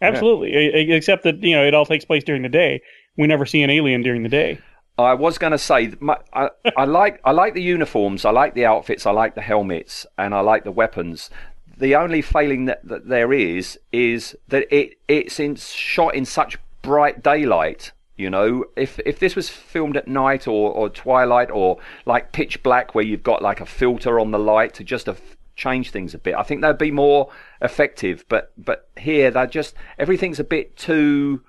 Speaker 4: absolutely. E- Except that you know it all takes place during the day. We never see an alien during the day.
Speaker 2: I was going to say, my, I, I like I like the uniforms, I like the outfits, I like the helmets, and I like the weapons. the only failing that, that there is is that it it's in, shot in such bright daylight. You know, if if this was filmed at night or, or twilight or like pitch black, where you've got like a filter on the light to just a, change things a bit, I think that'd be more effective. But but here, they're just everything's a bit too.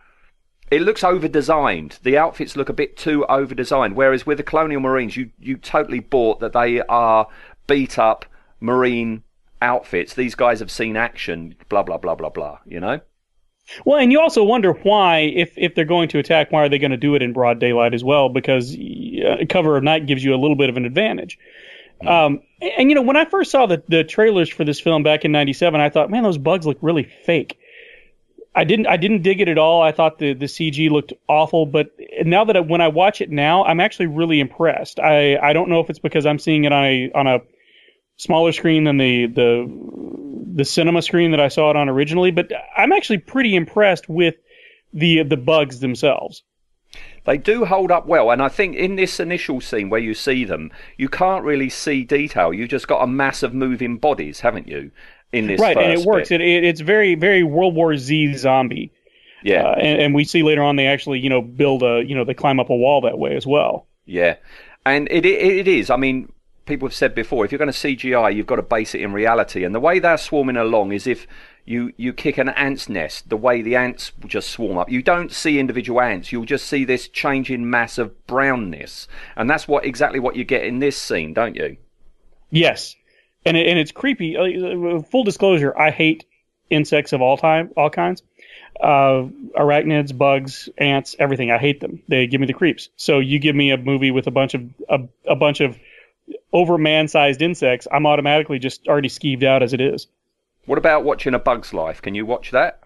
Speaker 2: It looks over designed. The outfits look a bit too over designed. Whereas with the Colonial Marines, you you totally bought that they are beat up Marine outfits. These guys have seen action. Blah blah blah blah blah. You know.
Speaker 4: Well, and you also wonder why, if if they're going to attack, why are they going to do it in broad daylight as well? Because uh, cover of night gives you a little bit of an advantage. Um, and, and, you know, when I first saw the the trailers for this film back in '97, I thought, man, those bugs look really fake. I didn't I didn't dig it at all. I thought the the CG looked awful, but now that I, when I watch it now, I'm actually really impressed. I I don't know if it's because I'm seeing it on a on a smaller screen than the the the cinema screen that I saw it on originally, but I'm actually pretty impressed with the the bugs themselves.
Speaker 2: They do hold up well, and I think in this initial scene where you see them, you can't really see detail. You've just got a mass of moving bodies, haven't you? In this
Speaker 4: right, and it works. It, it, it's very very World War Z zombie.
Speaker 2: Yeah,
Speaker 4: uh, and, and we see later on they actually you know build a you know they climb up a wall that way as well.
Speaker 2: Yeah, and it, it, it is. I mean, people have said before, if you're going to CGI, you've got to base it in reality. And the way they're swarming along is if you, you kick an ant's nest, the way the ants just swarm up. You don't see individual ants. You'll just see this changing mass of brownness. And that's what exactly what you get in this scene, don't you?
Speaker 4: Yes. And, it, and it's creepy. Uh, full disclosure, I hate insects of all time, all kinds. Uh, arachnids, bugs, ants, everything. I hate them. They give me the creeps. So you give me a movie with a bunch of a, a bunch of over man-sized insects, I'm automatically just already skeeved out as it is.
Speaker 2: What about watching A Bug's Life? Can you watch that?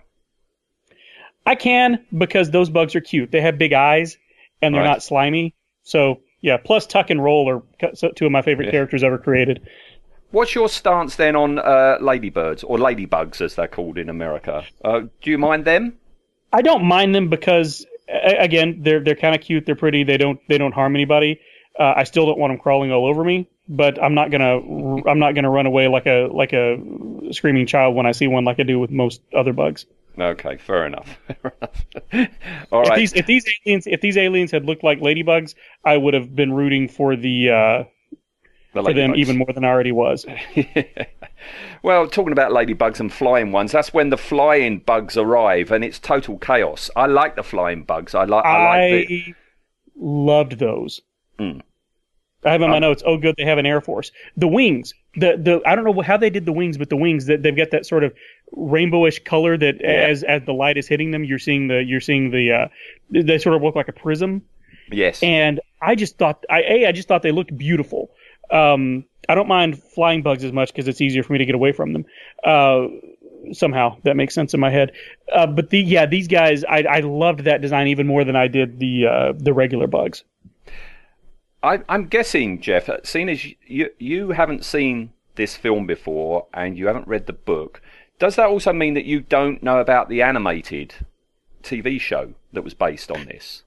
Speaker 4: I can because those bugs are cute. They have big eyes and they're right. not slimy. So yeah, plus Tuck and Roll are two of my favorite yeah. characters ever created.
Speaker 2: What's your stance then on uh, ladybirds or ladybugs as they're called in America? Uh, do you mind them?
Speaker 4: I don't mind them because again, they're they're kind of cute. They're pretty. They don't they don't harm anybody. Uh, I still don't want them crawling all over me, but I'm not gonna I'm not gonna run away like a like a screaming child when I see one like I do with most other bugs.
Speaker 2: Okay, fair enough.
Speaker 4: all if right. These, if these aliens if these aliens had looked like ladybugs, I would have been rooting for the uh, the for them even more than I already was.
Speaker 2: well, talking about ladybugs and flying ones, that's when the flying bugs arrive, and it's total chaos. I like the flying bugs. I like. I,
Speaker 4: I like the... loved those. Mm. I have in my um, notes. Oh, good, they have an air force. The wings, the the I don't know how they did the wings, but the wings that they've got that sort of rainbowish color that yeah. as as the light is hitting them, you're seeing the you're seeing the uh, they sort of look like a prism.
Speaker 2: Yes.
Speaker 4: And I just thought I a I just thought they looked beautiful. Um, I don't mind flying bugs as much because it's easier for me to get away from them. Uh, somehow that makes sense in my head. Uh, but the yeah, these guys, I I loved that design even more than I did the uh, the regular bugs.
Speaker 2: I, am guessing, Jeff, uh, seeing as you, you haven't seen this film before and you haven't read the book, does that also mean that you don't know about the animated TV show that was based on this?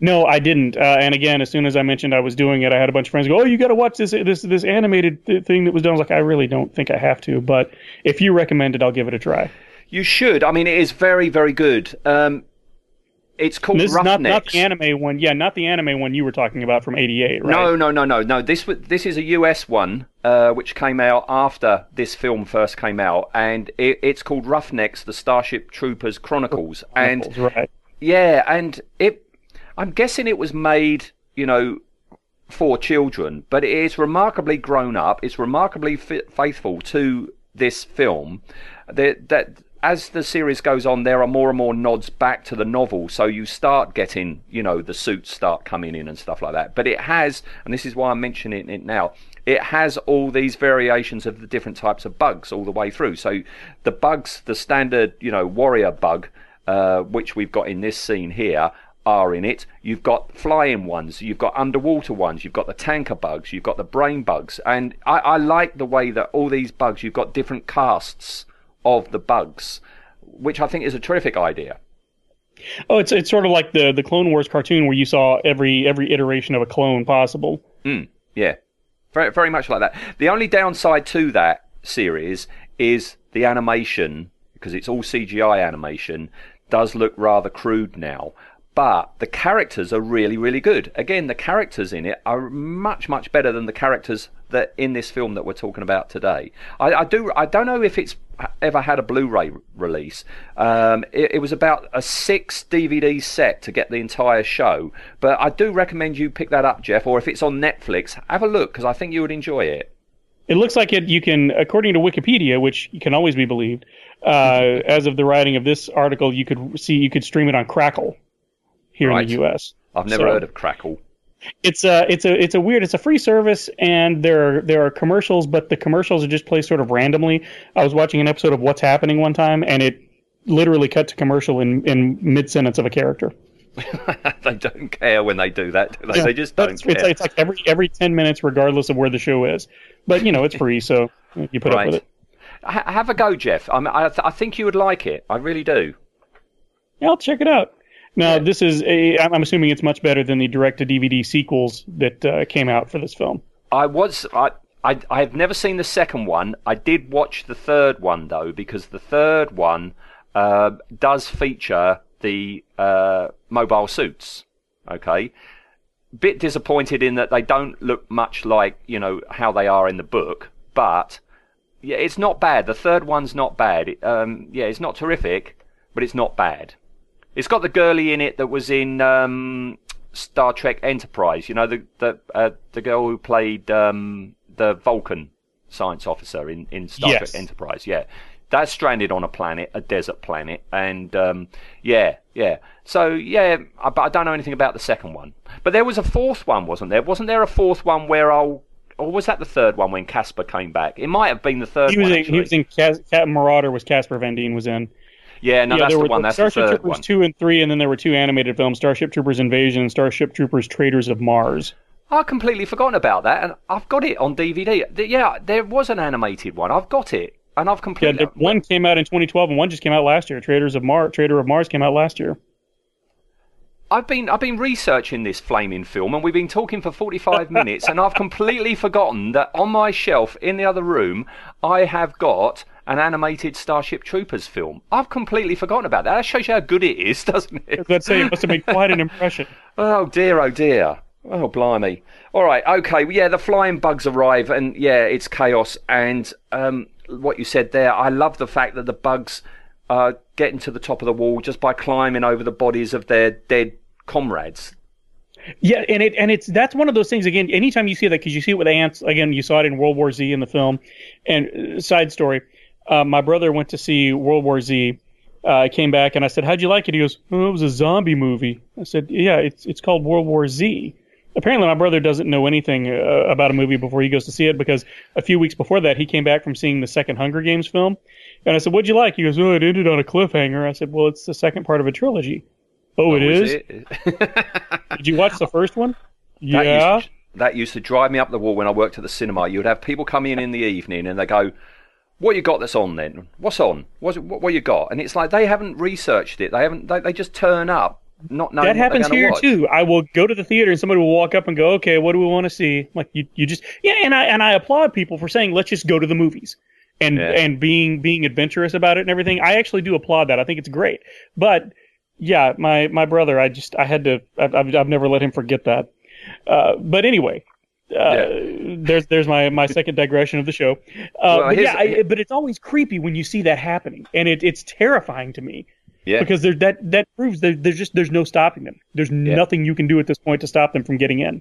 Speaker 4: No, I didn't. Uh, and again, as soon as I mentioned I was doing it, I had a bunch of friends go, "Oh, you got to watch this this this animated th- thing that was done." I was like, "I really don't think I have to, but if you recommend it, I'll give it a try."
Speaker 2: You should. I mean, it is very very good. Um, it's called
Speaker 4: this
Speaker 2: Roughnecks.
Speaker 4: Not, not the anime one. Yeah, not the anime one you were talking about from '88, right?
Speaker 2: No, no, no, no, no. This this is a US one, uh, which came out after this film first came out, and it, it's called Roughnecks: The Starship Troopers Chronicles.
Speaker 4: Chronicles
Speaker 2: and
Speaker 4: right.
Speaker 2: yeah, and it. I'm guessing it was made, you know, for children, but it is remarkably grown up. It's remarkably faithful to this film. That that as the series goes on, there are more and more nods back to the novel. So you start getting, you know, the suits start coming in and stuff like that. But it has, and this is why I'm mentioning it now, it has all these variations of the different types of bugs all the way through. So the bugs, the standard, you know, warrior bug, uh, which we've got in this scene here, are in it. You've got flying ones, you've got underwater ones, you've got the tanker bugs, you've got the brain bugs. And I, I like the way that all these bugs, you've got different castes of the bugs, which I think is a terrific idea.
Speaker 4: Oh, it's it's sort of like the the Clone Wars cartoon where you saw every every iteration of a clone possible.
Speaker 2: Mm, yeah, very very much like that. The only downside to that series is the animation because it's all CGI animation does look rather crude now. But the characters are really, really good. Again, the characters in it are much, much better than the characters that in this film that we're talking about today. I, I do. I don't know if it's ever had a Blu-ray release. Um, it, it was about a six DVD set to get the entire show. But I do recommend you pick that up, Jeff. Or if it's on Netflix, have a look because I think you would enjoy it.
Speaker 4: It looks like it. You can, according to Wikipedia, which can always be believed, uh, as of the writing of this article, you could see you could stream it on Crackle here
Speaker 2: Right.
Speaker 4: in the U.S.
Speaker 2: I've never
Speaker 4: So-
Speaker 2: heard of Crackle.
Speaker 4: It's a it's a it's a weird. It's a free service, and there are, there are commercials, but the commercials are just placed sort of randomly. I was watching an episode of What's Happening one time, and it literally cut to commercial in in mid sentence of a character.
Speaker 2: they don't care when they do that. Do they? they just don't
Speaker 4: It's,
Speaker 2: care.
Speaker 4: it's, it's like every every ten minutes, regardless of where the show is. But you know, it's free, so you put
Speaker 2: Right.
Speaker 4: up with it.
Speaker 2: Ha- have a go, Jeff. I, mean, I, th- I think you would like it. I really do.
Speaker 4: Yeah, I'll check it out. Now, this is a. I'm assuming it's much better than the direct to DVD sequels that uh, came out for this film.
Speaker 2: I was I, I I've never seen the second one. I did watch the third one though because the third one uh, does feature the uh, mobile suits. Okay, bit disappointed in that they don't look much like you know how they are in the book, but yeah, it's not bad. The third one's not bad. It, um, yeah, it's not terrific, but it's not bad. It's got the girly in it that was in um, Star Trek Enterprise. You know the the uh, the girl who played um, the Vulcan science officer in in Star
Speaker 4: Yes.
Speaker 2: Trek Enterprise. Yeah, that's stranded on a planet, a desert planet, and um, yeah, yeah. So yeah, I, but I don't know anything about the second one. But there was a fourth one, wasn't there? Wasn't there a fourth one where I'll or was that the third one when Casper came back? It might have been the third
Speaker 4: He was
Speaker 2: one.
Speaker 4: in,
Speaker 2: actually.
Speaker 4: he was in Cas- Captain Marauder was Casper Van Dien was in.
Speaker 2: Yeah, no,
Speaker 4: yeah,
Speaker 2: that's
Speaker 4: there
Speaker 2: the
Speaker 4: were
Speaker 2: one. That's the
Speaker 4: Starship
Speaker 2: third
Speaker 4: Troopers
Speaker 2: one.
Speaker 4: two and three, and then there were two animated films: Starship Troopers Invasion and Starship Troopers Traitors of Mars.
Speaker 2: I completely forgotten about that, and I've got it on DVD. Yeah, there was an animated one. I've got it, and I've completely.
Speaker 4: the, one came out in 2012, and one just came out last year. Traitors of Mars, Traitor of Mars came out last year.
Speaker 2: I've been I've been researching this flaming film, and we've been talking for forty five minutes, and I've completely forgotten that on my shelf in the other room I have got an animated Starship Troopers film. I've completely forgotten about that. That shows you how good it is, doesn't it?
Speaker 4: Let's say it must have made quite an impression.
Speaker 2: Oh dear, oh dear. Oh blimey. All right, okay. well, Yeah, the flying bugs arrive, and yeah, it's chaos. And um, what you said there, I love the fact that the bugs are getting to the top of the wall just by climbing over the bodies of their dead comrades.
Speaker 4: Yeah, and it and it's that's one of those things again. Anytime you see that, because you see it with ants. Again, you saw it in World War Z in the film. And uh, side story, uh, my brother went to see World War Z. I Uh, came back and I said, "How'd you like it?" He goes, "Oh, it was a zombie movie." I said, "Yeah, it's it's called World War Z." Apparently, my brother doesn't know anything uh, about a movie before he goes to see it because a few weeks before that, he came back from seeing the second Hunger Games film. And I said, "What'd you like?" He goes, "Oh, it ended on a cliffhanger." I said, "Well, it's the second part of a trilogy." Oh, it is. Did you watch the first one?
Speaker 2: That
Speaker 4: yeah.
Speaker 2: Used to, that used to drive me up the wall when I worked at the cinema. You would have people come in in the evening and they go, "What you got that's on then? What's on? What's, what what you got?" And it's like they haven't researched it. They haven't. They, they just turn up, not knowing
Speaker 4: that happens here
Speaker 2: watch.
Speaker 4: too. I will go to the theater and somebody will walk up and go, "Okay, what do we want to see?" Like you, you just yeah, and I and I applaud people for saying, "Let's just go to the movies." And
Speaker 2: Yeah.
Speaker 4: and being being adventurous about it and everything. I actually do applaud that. I think it's great. But yeah, my my brother, I just I had to. I've I've, I've never let him forget that. Uh, but anyway. Uh, there's there's my, my second digression of the show, uh,
Speaker 2: Well,
Speaker 4: but
Speaker 2: here's-
Speaker 4: yeah, I, but it's always creepy when you see that happening, and it, it's terrifying to me
Speaker 2: Yeah.
Speaker 4: because there, that that proves there, there's just there's no stopping them. There's nothing you can do at this point to stop them from getting in.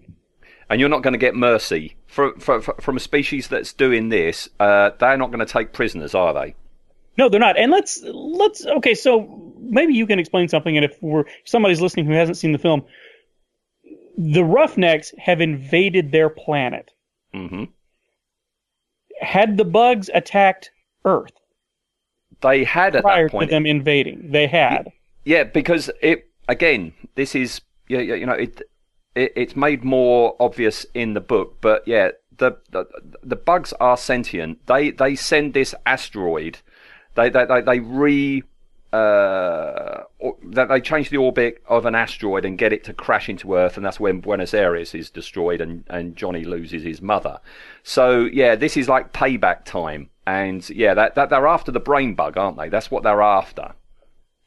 Speaker 2: and you're not going to get mercy for, for, from a species that's doing this. Uh, they're not going to take prisoners, are they?
Speaker 4: No, they're not. And let's let's okay. So maybe you can explain something. And if we're if somebody's listening who hasn't seen the film, the Roughnecks have invaded their planet.
Speaker 2: hmm
Speaker 4: Had the bugs attacked Earth
Speaker 2: They had at
Speaker 4: prior
Speaker 2: that
Speaker 4: to them invading? They had.
Speaker 2: Yeah, because it again, this is yeah, yeah, you know, it, it it's made more obvious in the book, but yeah, the the, the bugs are sentient. They they send this asteroid. They they they, they re uh, that they change the orbit of an asteroid and get it to crash into Earth, and that's when Buenos Aires is destroyed and, and Johnny loses his mother. So yeah, this is like payback time and yeah, that, that they're after the brain bug, aren't they? That's what they're after.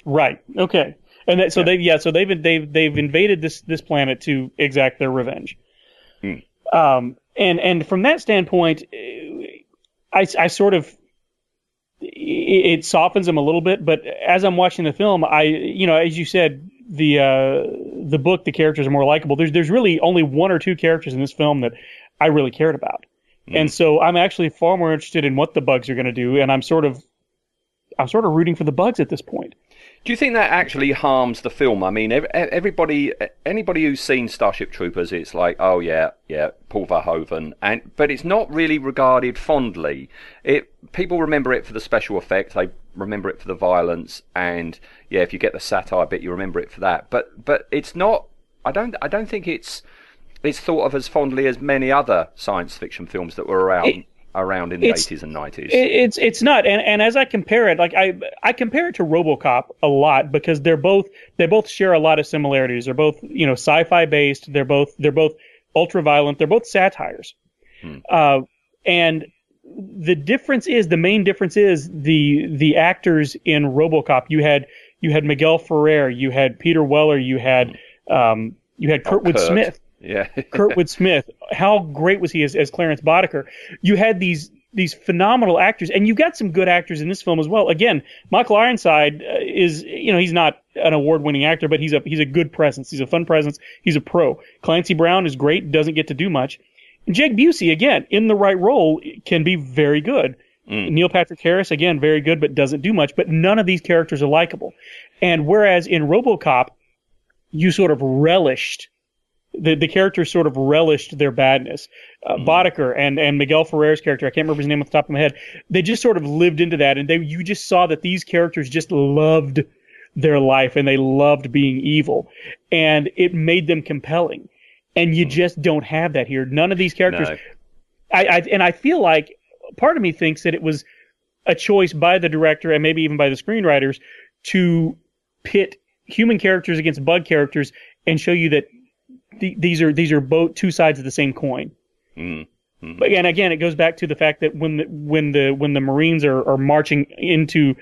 Speaker 4: Right. Okay. And that, so they yeah so they've they've they've invaded this this planet to exact their revenge. Um, and and from that standpoint, I I sort of it, softens them a little bit. But as I'm watching the film, I you know as you said the uh, the book the characters are more likable. There's there's really only one or two characters in this film that I really cared about. And so I'm actually far more interested in what the bugs are going to do, and I'm sort of, I'm sort of rooting for the bugs at this point.
Speaker 2: Do you think that actually harms the film? I mean, everybody, anybody who's seen Starship Troopers, it's like, oh yeah, yeah, Paul Verhoeven, and but it's not really regarded fondly. It people remember it for the special effects, they remember it for the violence, and yeah, if you get the satire bit, you remember it for that. But but it's not. I don't. I don't think it's it's thought of as fondly as many other science fiction films that were around.
Speaker 4: It-
Speaker 2: around in the
Speaker 4: it's-
Speaker 2: 80s and 90s.
Speaker 4: It's it's not, and and as I compare it, like I I compare it to RoboCop a lot because they're both they both share a lot of similarities. They're both you know sci-fi based. They're both they're both ultra violent. They're both satires, uh, and the difference is the main difference is the the actors in RoboCop. You had you had Miguel Ferrer, you had Peter Weller, you had um, you had Kurtwood
Speaker 2: Kurt.
Speaker 4: Smith.
Speaker 2: Yeah.
Speaker 4: Kurtwood Smith. How great was he as, as Clarence Boddicker? You had these these phenomenal actors, and you've got some good actors in this film as well. Again, Michael Ironside uh, is you know he's not an award winning actor, but he's a he's a good presence. He's a fun presence. He's a pro. Clancy Brown is great. Doesn't get to do much. And Jake Busey again in the right role can be very good. Neil Patrick Harris again very good, but doesn't do much. But none of these characters are likable. And whereas in RoboCop, you sort of relished the the characters sort of relished their badness. Uh, Boddicker and and Miguel Ferrer's character, I can't remember his name off the top of my head. They just sort of lived into that, and they you just saw that these characters just loved their life and they loved being evil, and it made them compelling. And you just don't have that here. None of these characters.
Speaker 2: No.
Speaker 4: I, I and I feel like part of me thinks that it was a choice by the director and maybe even by the screenwriters to pit human characters against bug characters and show you that the, these are these are both two sides of the same coin. But again, again, it goes back to the fact that when the when the when the Marines are, are marching into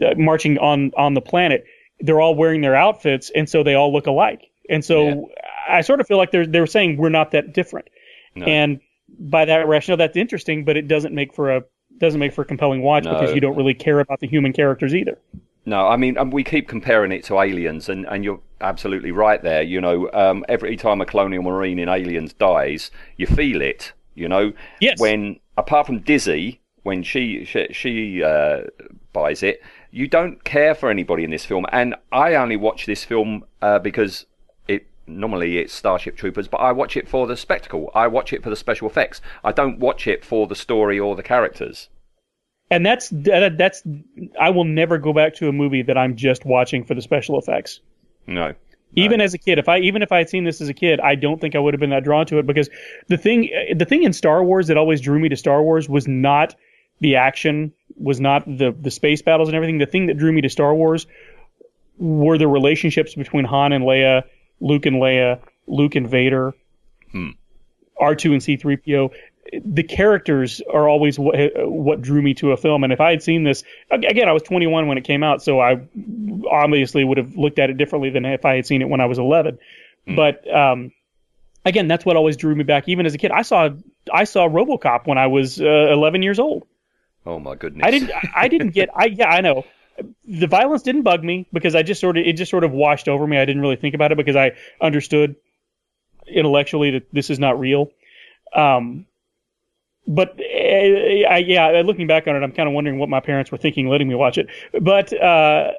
Speaker 4: uh, marching on on the planet, they're all wearing their outfits, and so they all look alike. And so I sort of feel like they're they're saying we're not that different. And by that rationale, that's interesting, but it doesn't make for a doesn't make for a compelling watch
Speaker 2: No.
Speaker 4: because you don't really care about the human characters either.
Speaker 2: No, I mean, um, we keep comparing it to Aliens, and, and you're absolutely right there. You know, um, every time a colonial marine in Aliens dies, you feel it. You know,
Speaker 4: Yes.
Speaker 2: when apart from Dizzy, when she she, she uh, buys it, you don't care for anybody in this film. And I only watch this film uh, because it normally it's Starship Troopers, but I watch it for the spectacle. I watch it for the special effects. I don't watch it for the story or the characters.
Speaker 4: And that's that's I will never go back to a movie that I'm just watching for the special effects.
Speaker 2: No.
Speaker 4: Even as a kid, if I even if I had seen this as a kid, I don't think I would have been that drawn to it because the thing the thing in Star Wars that always drew me to Star Wars was not the action, was not the the space battles and everything. The thing that drew me to Star Wars were the relationships between Han and Leia, Luke and Leia, Luke and Vader, hmm. R2 and C3PO. The characters are always what, what drew me to a film. And if I had seen this, again, I was 21 when it came out, so I obviously would have looked at it differently than if I had seen it when I was 11. But um, again, that's what always drew me back. Even as a kid, I saw I saw RoboCop when I was uh, 11 years old.
Speaker 2: Oh my goodness.
Speaker 4: I didn't I didn't get I yeah I know the violence didn't bug me because I just sort of it just sort of washed over me. I didn't really think about it because I understood intellectually that this is not real. Um, but uh, I, yeah, looking back on it, I'm kind of wondering what my parents were thinking letting me watch it. But uh,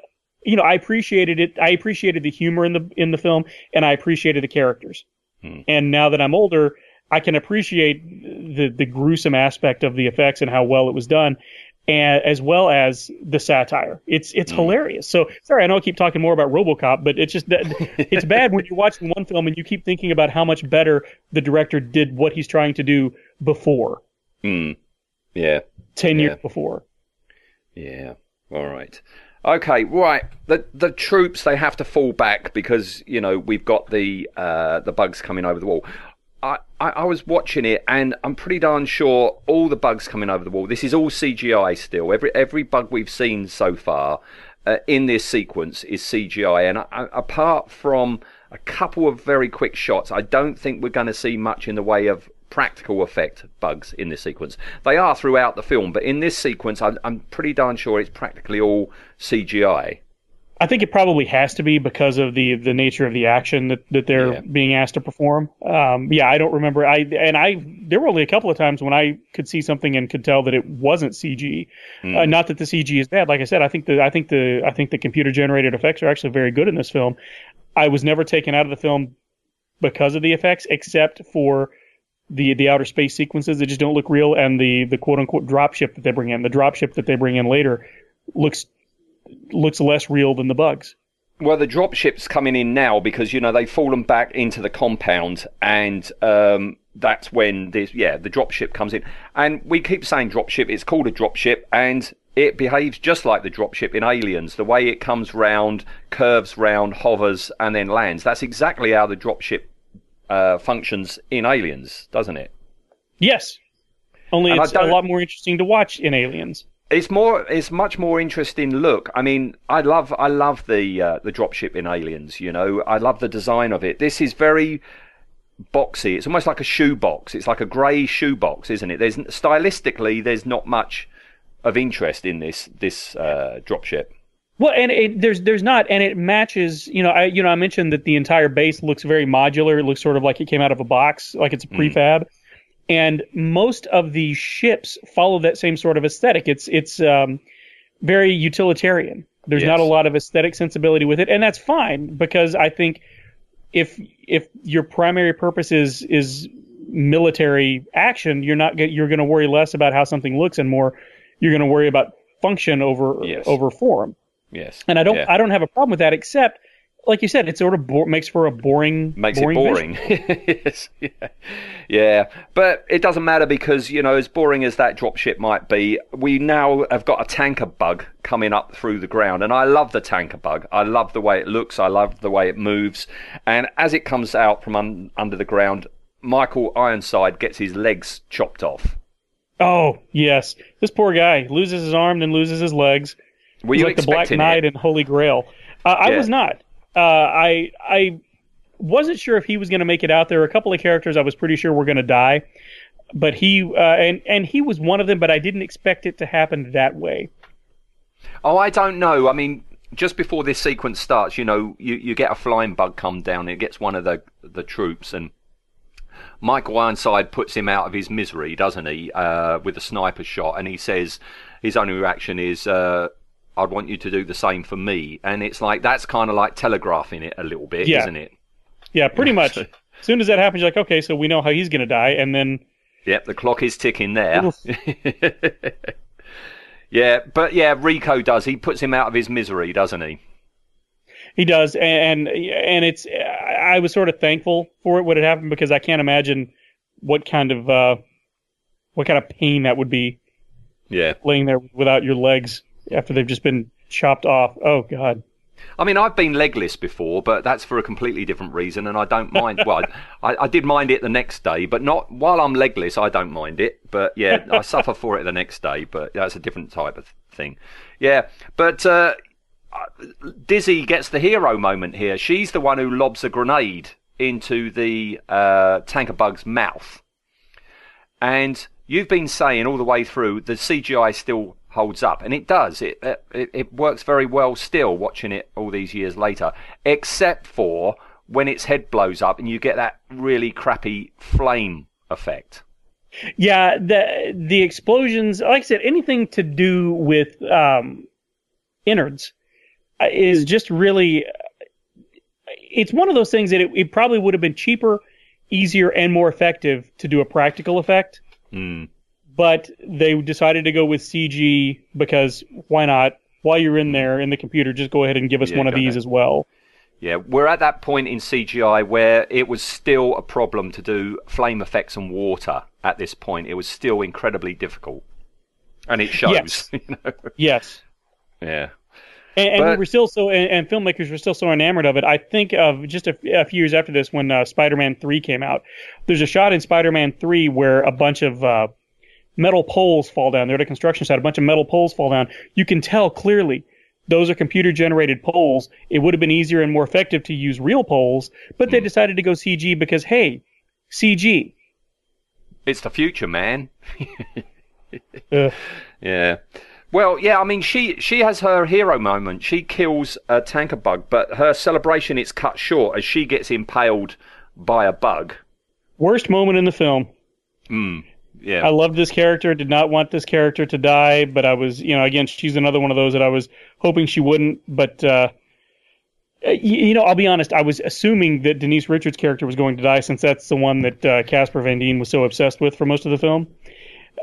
Speaker 4: you know, I appreciated it. I appreciated the humor in the in the film, and I appreciated the characters. And now that I'm older, I can appreciate the the gruesome aspect of the effects and how well it was done, and as well as the satire. It's it's hilarious. So sorry, I know I keep talking more about RoboCop, but it's just that it's bad when you're watching one film and you keep thinking about how much better the director did what he's trying to do before,
Speaker 2: Yeah.
Speaker 4: ten years before.
Speaker 2: Yeah. All right. Okay. Right. The the troops they have to fall back because you know we've got the uh, the bugs coming over the wall. I, I, I was watching it and I'm pretty darn sure all the bugs coming over the wall. This is all CGI still. Every every bug we've seen so far uh, in this sequence is CGI, and I, apart from a couple of very quick shots, I don't think we're going to see much in the way of practical effect bugs in this sequence. They are throughout the film, but in this sequence, I'm, I'm pretty darn sure it's practically all CGI.
Speaker 4: I think it probably has to be because of the the nature of the action that, that they're
Speaker 2: Yeah.
Speaker 4: being asked to perform. Um, yeah, I don't remember. I and I there were only a couple of times when I could see something and could tell that it wasn't CG. Uh, not that the CG is bad. Like I said, I think the I think the I think the computer generated effects are actually very good in this film. I was never taken out of the film because of the effects, except for the the outer space sequences that just don't look real, and the the quote unquote dropship that they bring in. The dropship that they bring in later looks looks less real than the bugs.
Speaker 2: Well, the dropship's coming in now because you know they've fallen back into the compound, and um, that's when this yeah the dropship comes in. And we keep saying dropship; it's called a dropship, and it behaves just like the dropship in Aliens. The way it comes round, curves round, hovers, and then lands. That's exactly how the dropship uh, functions in Aliens, doesn't it?
Speaker 4: Yes. Only
Speaker 2: And
Speaker 4: it's a lot more interesting to watch in Aliens.
Speaker 2: It's more. It's much more interesting look. I mean, I love. I love the uh, the dropship in Aliens. You know, I love the design of it. This is very boxy. It's almost like a shoebox. It's like a grey shoebox, isn't it? There's stylistically, there's not much of interest in this this uh, dropship.
Speaker 4: Well, and it, there's there's not, and it matches. You know, I you know I mentioned that the entire base looks very modular. It looks sort of like it came out of a box, like it's a prefab. And most of the ships follow that same sort of aesthetic. It's it's um, very utilitarian. There's not a lot of aesthetic sensibility with it, and that's fine because I think if if your primary purpose is is military action, you're not you're going to worry less about how something looks and more you're going to worry about function over
Speaker 2: Yes.
Speaker 4: over form.
Speaker 2: Yes,
Speaker 4: And I don't
Speaker 2: Yeah.
Speaker 4: I don't have a problem with that except like you said it sort of bo- makes for a boring
Speaker 2: makes
Speaker 4: boring
Speaker 2: it boring. yes, yeah. yeah, but it doesn't matter because you know, as boring as that dropship might be, we now have got a tanker bug coming up through the ground, and I love the tanker bug. I love the way it looks. I love the way it moves, and as it comes out from un- under the ground, Michael Ironside gets his legs chopped off.
Speaker 4: Oh, yes. This poor guy loses his arm then loses his legs.
Speaker 2: Were you
Speaker 4: like the Black Knight
Speaker 2: it?
Speaker 4: and Holy Grail. Uh, I
Speaker 2: Yeah.
Speaker 4: was not. Uh, I I wasn't sure if he was going to make it out. There were a couple of characters I was pretty sure were going to die, but he uh, and and he was one of them. But I didn't expect it to happen that way.
Speaker 2: Oh, I don't know. I mean, just before this sequence starts, you know, you, you get a flying bug come down. It gets one of the the troops, and Michael Ironside puts him out of his misery, doesn't he? Uh, with a sniper shot, and he says his only reaction is, uh, "I'd want you to do the same for me." And it's like that's kind of like telegraphing it a little bit,
Speaker 4: Yeah.
Speaker 2: isn't it?
Speaker 4: Yeah, pretty much. As soon as that happens, you're like, okay, so we know how he's going to die, and then
Speaker 2: Yep, the clock is ticking there. yeah, but yeah, Rico does. He puts him out of his misery, doesn't he?
Speaker 4: He does, and and it's. I was sort of thankful for it when it happened because I can't imagine what kind of uh, what kind of pain that would be
Speaker 2: Yeah.
Speaker 4: laying there without your legs after they've just been chopped off. Oh God.
Speaker 2: I mean, I've been legless before, but that's for a completely different reason, and I don't mind. well, I, I did mind it the next day, but not while I'm legless. I don't mind it, but yeah, I suffer for it the next day. But that's a different type of thing. Yeah, but uh, Dizzy gets the hero moment here. She's the one who lobs a grenade into the uh, tanker bug's mouth, and you've been saying all the way through the CGI still holds up, and it does. It, it it works very well still. Watching it all these years later, except for when its head blows up and you get that really crappy flame effect.
Speaker 4: Yeah, the the explosions. Like I said, anything to do with um, innards uh, is just really. It's one of those things that it, it probably would have been cheaper, easier, and more effective to do a practical effect.
Speaker 2: Mm.
Speaker 4: But they decided to go with CG because why not? While you're in there in the computer, just go ahead and give us
Speaker 2: Yeah,
Speaker 4: one of these
Speaker 2: ahead.
Speaker 4: as well.
Speaker 2: Yeah, we're at that point in CGI where it was still a problem to do flame effects and water. At this point, it was still incredibly difficult, and it shows.
Speaker 4: Yes.
Speaker 2: you know?
Speaker 4: Yes.
Speaker 2: Yeah.
Speaker 4: And, and we
Speaker 2: But-
Speaker 4: were still so, and, and filmmakers were still so enamored of it. I think of just a, a few years after this, when uh, Spider-Man Three came out. There's a shot in Spider-Man Three where a bunch of uh, metal poles fall down. They're at a construction site. A bunch of metal poles fall down. You can tell clearly those are computer-generated poles. It would have been easier and more effective to use real poles, but they decided to go CG because hey, CG.
Speaker 2: It's the future, man.
Speaker 4: Uh,
Speaker 2: Yeah. Well, yeah. I mean, she she has her hero moment. She kills a tanker bug, but her celebration is cut short as she gets impaled by a bug.
Speaker 4: worst moment in the film.
Speaker 2: Yeah.
Speaker 4: I loved this character. Did not want this character to die, but I was, you know, again, she's another one of those that I was hoping she wouldn't. But uh, y- you know, I'll be honest. I was assuming that Denise Richards' character was going to die, since that's the one that uh, Casper Van Dien was so obsessed with for most of the film.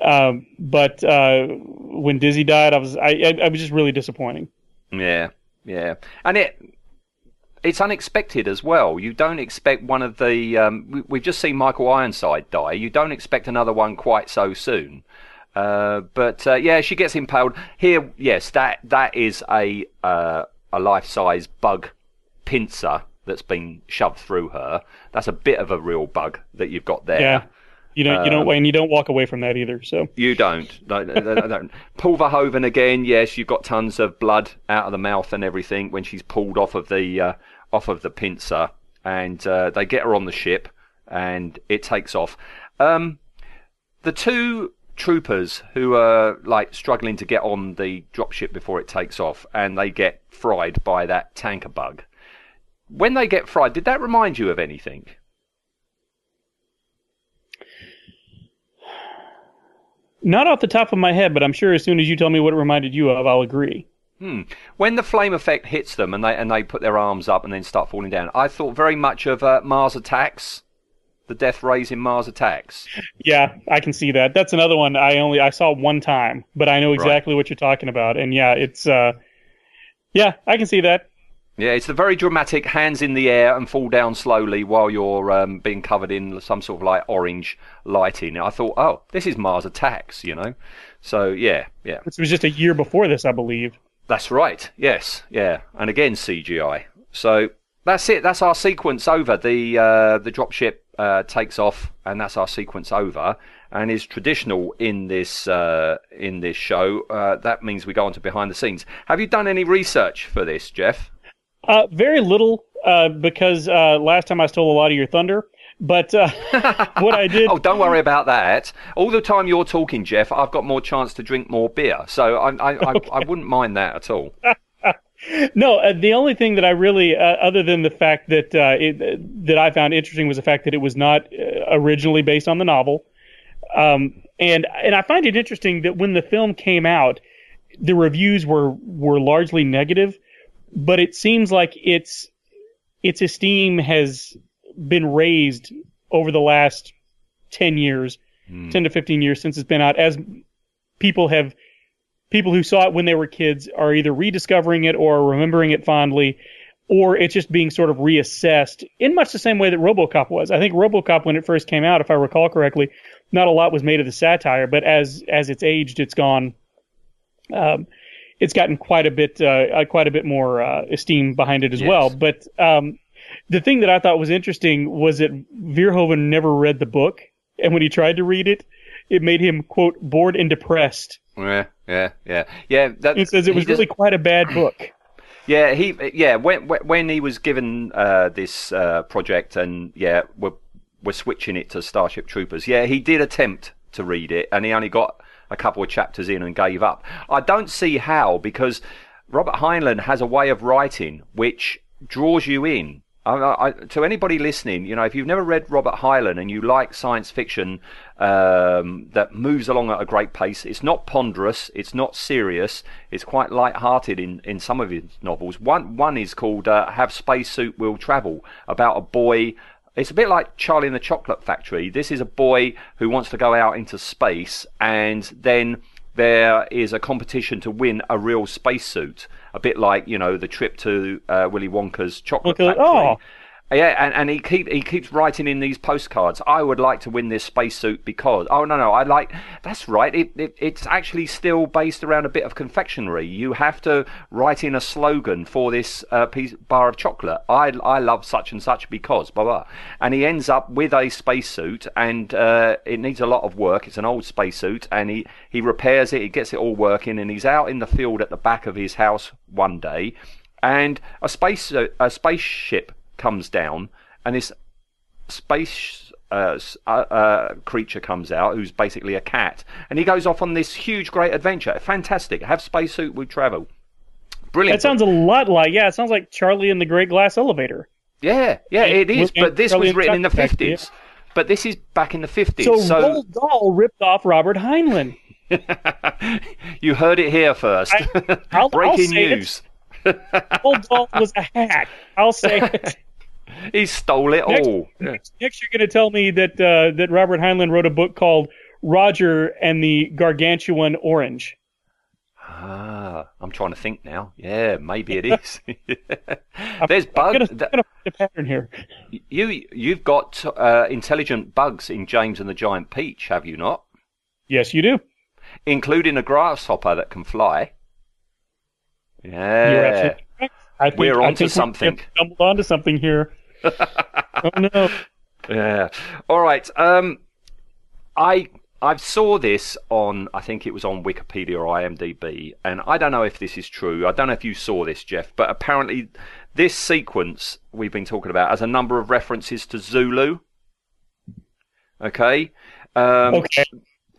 Speaker 4: Um, but uh, when Dizzy died, I was, I, I, I was just really disappointing.
Speaker 2: Yeah, yeah, and it it's unexpected as well. You don't expect one of the. Um, we, we've just seen Michael Ironside die. You don't expect another one quite so soon. Uh, but uh, yeah, she gets impaled here. Yes, that that is a uh, a life size bug pincer that's been shoved through her. That's a bit of a real bug that you've got there.
Speaker 4: Yeah, you don't, you don't, and you don't walk away from that either. So
Speaker 2: You don't. don't, don't, don't. Paul Verhoeven again. Yes, you've got tons of blood out of the mouth and everything when she's pulled off of the uh, off of the pincer, and uh, they get her on the ship, and it takes off. Um, the two troopers who are like struggling to get on the dropship before it takes off, and they get fried by that tanker bug. When they get fried, did that remind you of anything?
Speaker 4: not off the top of my head, but I'm sure as soon as you tell me what it reminded you of, I'll agree.
Speaker 2: When the flame effect hits them and they and they put their arms up and then start falling down, I thought very much of uh, Mars Attacks, the death rays in Mars Attacks.
Speaker 4: Yeah, I can see that. That's another one I only I saw one time, but I know exactly what you're talking about. And yeah, it's uh yeah, I can see that.
Speaker 2: Yeah, it's the very dramatic hands in the air and fall down slowly while you're um, being covered in some sort of like orange lighting. I thought, oh, this is Mars Attacks, you know. So yeah, yeah,
Speaker 4: This was just a year before this, I believe.
Speaker 2: That's right. Yes, yeah, and again CGI. So that's it. That's our sequence over. The uh, the dropship uh, takes off, and that's our sequence over. And is traditional in this uh, in this show. Uh, that means we go on to behind the scenes. Have you done any research for this, Jeff?
Speaker 4: Uh very little uh because uh last time I stole a lot of your thunder. But uh what I did
Speaker 2: Oh, don't worry about that. All the time you're talking, Jeff, I've got more chance to drink more beer, so I I, I, I wouldn't mind that at all.
Speaker 4: No, uh, the only thing that I really, uh, other than the fact that uh, it, that I found interesting, was the fact that it was not uh, originally based on the novel, um, and and I find it interesting that when the film came out, the reviews were were largely negative, but it seems like its its esteem has been raised over the last ten years, ten to fifteen years since it's been out, as people have people who saw it when they were kids are either rediscovering it or remembering it fondly, or it's just being sort of reassessed in much the same way that RoboCop was. I think RoboCop, when it first came out, if I recall correctly, not a lot was made of the satire, but as as it's aged, it's gone. Um, it's gotten quite a bit, uh, uh, quite a bit more uh, esteem behind it as
Speaker 2: Yes.
Speaker 4: well. But um, the thing that I thought was interesting was that Verhoeven never read the book, and when he tried to read it, it made him quote bored and depressed.
Speaker 2: Yeah, yeah, yeah, yeah. That,
Speaker 4: It says it was really quite a bad book.
Speaker 2: Yeah, he yeah when when- when he was given uh, this uh, project and yeah we're we're switching it to Starship Troopers. Yeah, he did attempt to read it and he only got a couple of chapters in and gave up. I don't see how because Robert Heinlein has a way of writing which draws you in. I, I, to anybody listening, you know, if you've never read Robert Heinlein and you like science fiction um, that moves along at a great pace, it's not ponderous, it's not serious, it's quite light-hearted in, in some of his novels. One one is called uh, "Have Spacesuit Will Travel," about a boy. It's a bit like Charlie and the Chocolate Factory. This is a boy who wants to go out into space, and then there is a competition to win a real spacesuit. A bit like you know the trip to uh, Willy Wonka's chocolate factory.
Speaker 4: oh.
Speaker 2: Yeah, and, and he keep he keeps writing in these postcards. I would like to win this spacesuit because oh no no I like that's right. It, it it's actually still based around a bit of confectionery. You have to write in a slogan for this uh, piece bar of chocolate. I I love such and such because blah blah. And he ends up with a spacesuit, and uh, it needs a lot of work. It's an old spacesuit, and he he repairs it. He gets it all working, and he's out in the field at the back of his house one day, and a space a spaceship comes down, and this space uh, uh, uh, creature comes out, who's basically a cat, and he goes off on this huge, great adventure. Fantastic. Have spacesuit, we travel. Brilliant.
Speaker 4: That sounds a lot like yeah. It sounds like Charlie and the Great Glass Elevator.
Speaker 2: Yeah, yeah, it is. But this
Speaker 4: Charlie
Speaker 2: was written in the
Speaker 4: Chuck back then.
Speaker 2: fifties. But this is back in the fifties.
Speaker 4: So,
Speaker 2: So,
Speaker 4: Roald Dahl ripped off Robert Heinlein.
Speaker 2: you heard it here first.
Speaker 4: I-
Speaker 2: Breaking
Speaker 4: I'll say it.
Speaker 2: news.
Speaker 4: Roald Dahl was a hack. I'll say. it.
Speaker 2: He stole it
Speaker 4: Next-
Speaker 2: all.
Speaker 4: Next, next you're going to tell me that uh, that Robert Heinlein wrote a book called Roger and the Gargantuan Orange.
Speaker 2: Ah, I'm trying to think now. Yeah, maybe it is. There's
Speaker 4: I'm
Speaker 2: bugs.
Speaker 4: going to a pattern here.
Speaker 2: You you've got uh, intelligent bugs in James and the Giant Peach, have you not?
Speaker 4: Yes, you do.
Speaker 2: Including a grasshopper that can fly. Yeah.
Speaker 4: I think,
Speaker 2: We're
Speaker 4: I
Speaker 2: onto
Speaker 4: think
Speaker 2: something.
Speaker 4: Stumbled onto something here. oh no!
Speaker 2: Yeah. All right. Um, I I saw this on I think it was on Wikipedia or IMDb, and I don't know if this is true. I don't know if you saw this, Jeff, but apparently this sequence we've been talking about has a number of references to Zulu. Okay. Um,
Speaker 4: Okay.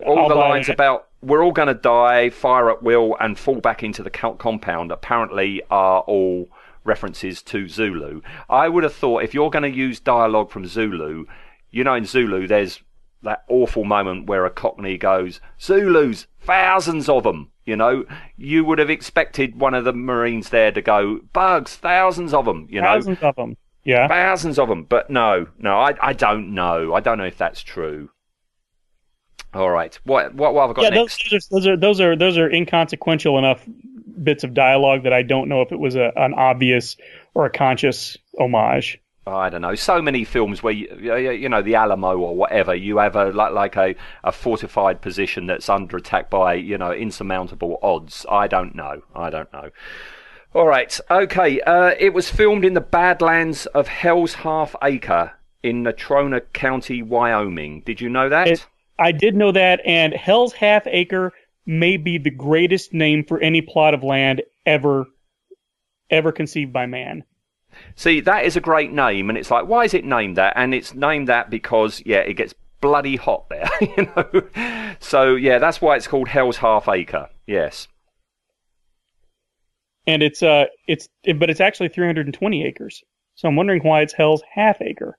Speaker 2: All
Speaker 4: I'll
Speaker 2: the lines
Speaker 4: that.
Speaker 2: about we're all going to die, fire at will, and fall back into the co- compound apparently are all references to Zulu. I would have thought if you're going to use dialogue from Zulu, you know, in Zulu, there's that awful moment where a Cockney goes, Zulus, thousands of them. You know, you would have expected one of the Marines there to go, bugs, thousands of them. You know,
Speaker 4: Thousands of them. Yeah.
Speaker 2: thousands of them. But no, no, I, I don't know. I don't know if that's true. All right, what what, what have I got
Speaker 4: Yeah,
Speaker 2: next?
Speaker 4: those, those are those are those are inconsequential enough bits of dialogue that I don't know if it was a, an obvious or a conscious homage.
Speaker 2: I don't know. So many films where you, you you know the Alamo or whatever, you have a like like a, a fortified position that's under attack by you know insurmountable odds. I don't know. I don't know. All right. Okay. Uh, it was filmed in the Badlands of Hell's Half Acre in Natrona County, Wyoming. Did you know that?
Speaker 4: It- I did know that, and Hell's Half Acre may be the greatest name for any plot of land ever, ever conceived by man.
Speaker 2: See, that is a great name, and it's like, why is it named that? And it's named that because, yeah, it gets bloody hot there, you know. So, yeah, that's why it's called Hell's Half Acre. Yes.
Speaker 4: And it's uh, it's it, but it's actually 320 acres. So I'm wondering why it's Hell's Half Acre.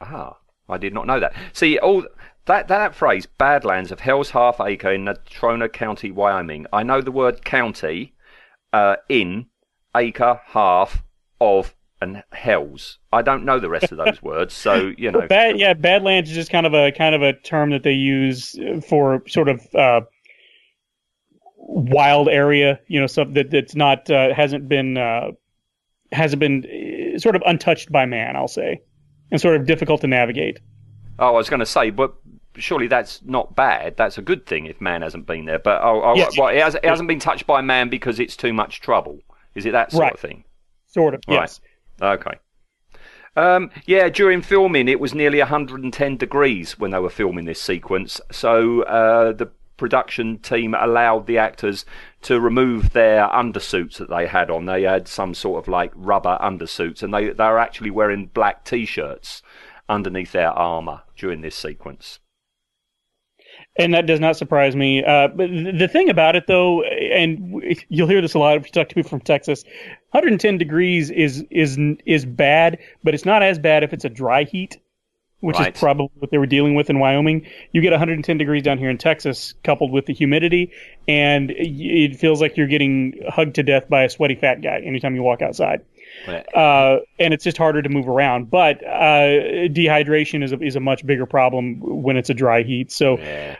Speaker 2: Ah, I did not know that. See, all that that phrase, Badlands of Hell's Half Acre in Natrona County, Wyoming. I know the word county, uh, in, acre, half, of, and Hells. I don't know the rest of those words, so you know.
Speaker 4: Bad, yeah, Badlands is just kind of a kind of a term that they use for sort of uh, wild area. You know, something that that's not uh, hasn't been uh, hasn't been uh, sort of untouched by man. I'll say, and sort of difficult to navigate.
Speaker 2: Oh, I was going to say, but surely that's not bad. That's a good thing if man hasn't been there. But oh, oh
Speaker 4: Yes.
Speaker 2: well, it, has, it hasn't been touched by man because it's too much trouble. Is it that sort
Speaker 4: Right.
Speaker 2: of thing?
Speaker 4: Sort of,
Speaker 2: Right.
Speaker 4: yes.
Speaker 2: Okay. Um, yeah, during filming, it was nearly 110 degrees when they were filming this sequence. So uh, the production team allowed the actors to remove their undersuits that they had on. They had some sort of like rubber undersuits, and they they were actually wearing black t-shirts underneath their armor during this sequence.
Speaker 4: And that does not surprise me. Uh, but th- the thing about it, though, and w- you'll hear this a lot if you talk to people from Texas, 110 degrees is is is bad, but it's not as bad if it's a dry heat, which
Speaker 2: Right.
Speaker 4: is probably what they were dealing with in Wyoming. You get 110 degrees down here in Texas, coupled with the humidity, and y- it feels like you're getting hugged to death by a sweaty fat guy anytime you walk outside. Uh, and it's just harder to move around. But uh, dehydration is a, is a much bigger problem when it's a dry heat. So.
Speaker 2: Yeah.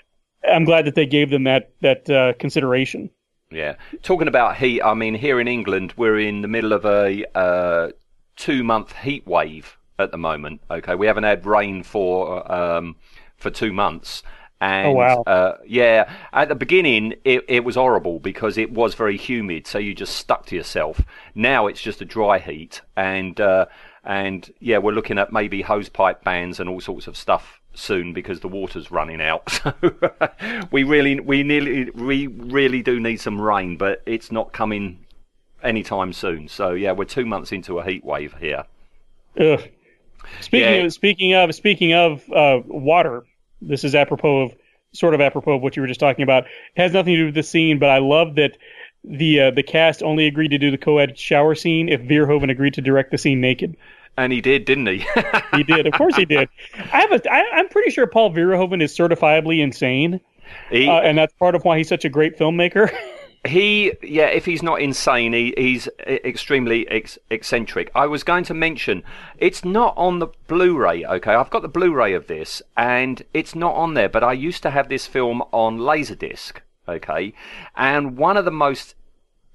Speaker 4: I'm glad that they gave them that that uh, consideration.
Speaker 2: Yeah. Talking about heat, I mean, here in England, we're in the middle of a uh, two month heat wave. at the moment. Okay, we haven't had rain for um, for two months. And
Speaker 4: Oh, wow.
Speaker 2: uh, yeah, at the beginning it, it was horrible because it was very humid, so you just stuck to yourself. Now it's just a dry heat, and uh, and yeah, we're looking at maybe hose pipe bans and all sorts of stuff soon because the water's running out. So we really we nearly we really do need some rain, but it's not coming anytime soon. So yeah, we're two months into a heat wave here.
Speaker 4: Ugh. Speaking
Speaker 2: Yeah.
Speaker 4: of speaking of speaking of uh, water, this is apropos of sort of apropos of what you were just talking about. It has nothing to do with the scene, but I love that the uh, the cast only agreed to do the co-ed shower scene if Verhoeven agreed to direct the scene naked.
Speaker 2: And he did, didn't he?
Speaker 4: He did, of course he did. I have a, I, I'm pretty sure Paul Verhoeven is certifiably insane,
Speaker 2: he,
Speaker 4: uh, and that's part of why he's such a great filmmaker.
Speaker 2: He, yeah, if he's not insane, he, he's extremely ex- eccentric. I was going to mention, it's not on the Blu-ray. Okay, I've got the Blu-ray of this, and it's not on there. But I used to have this film on Laserdisc. Okay, and one of the most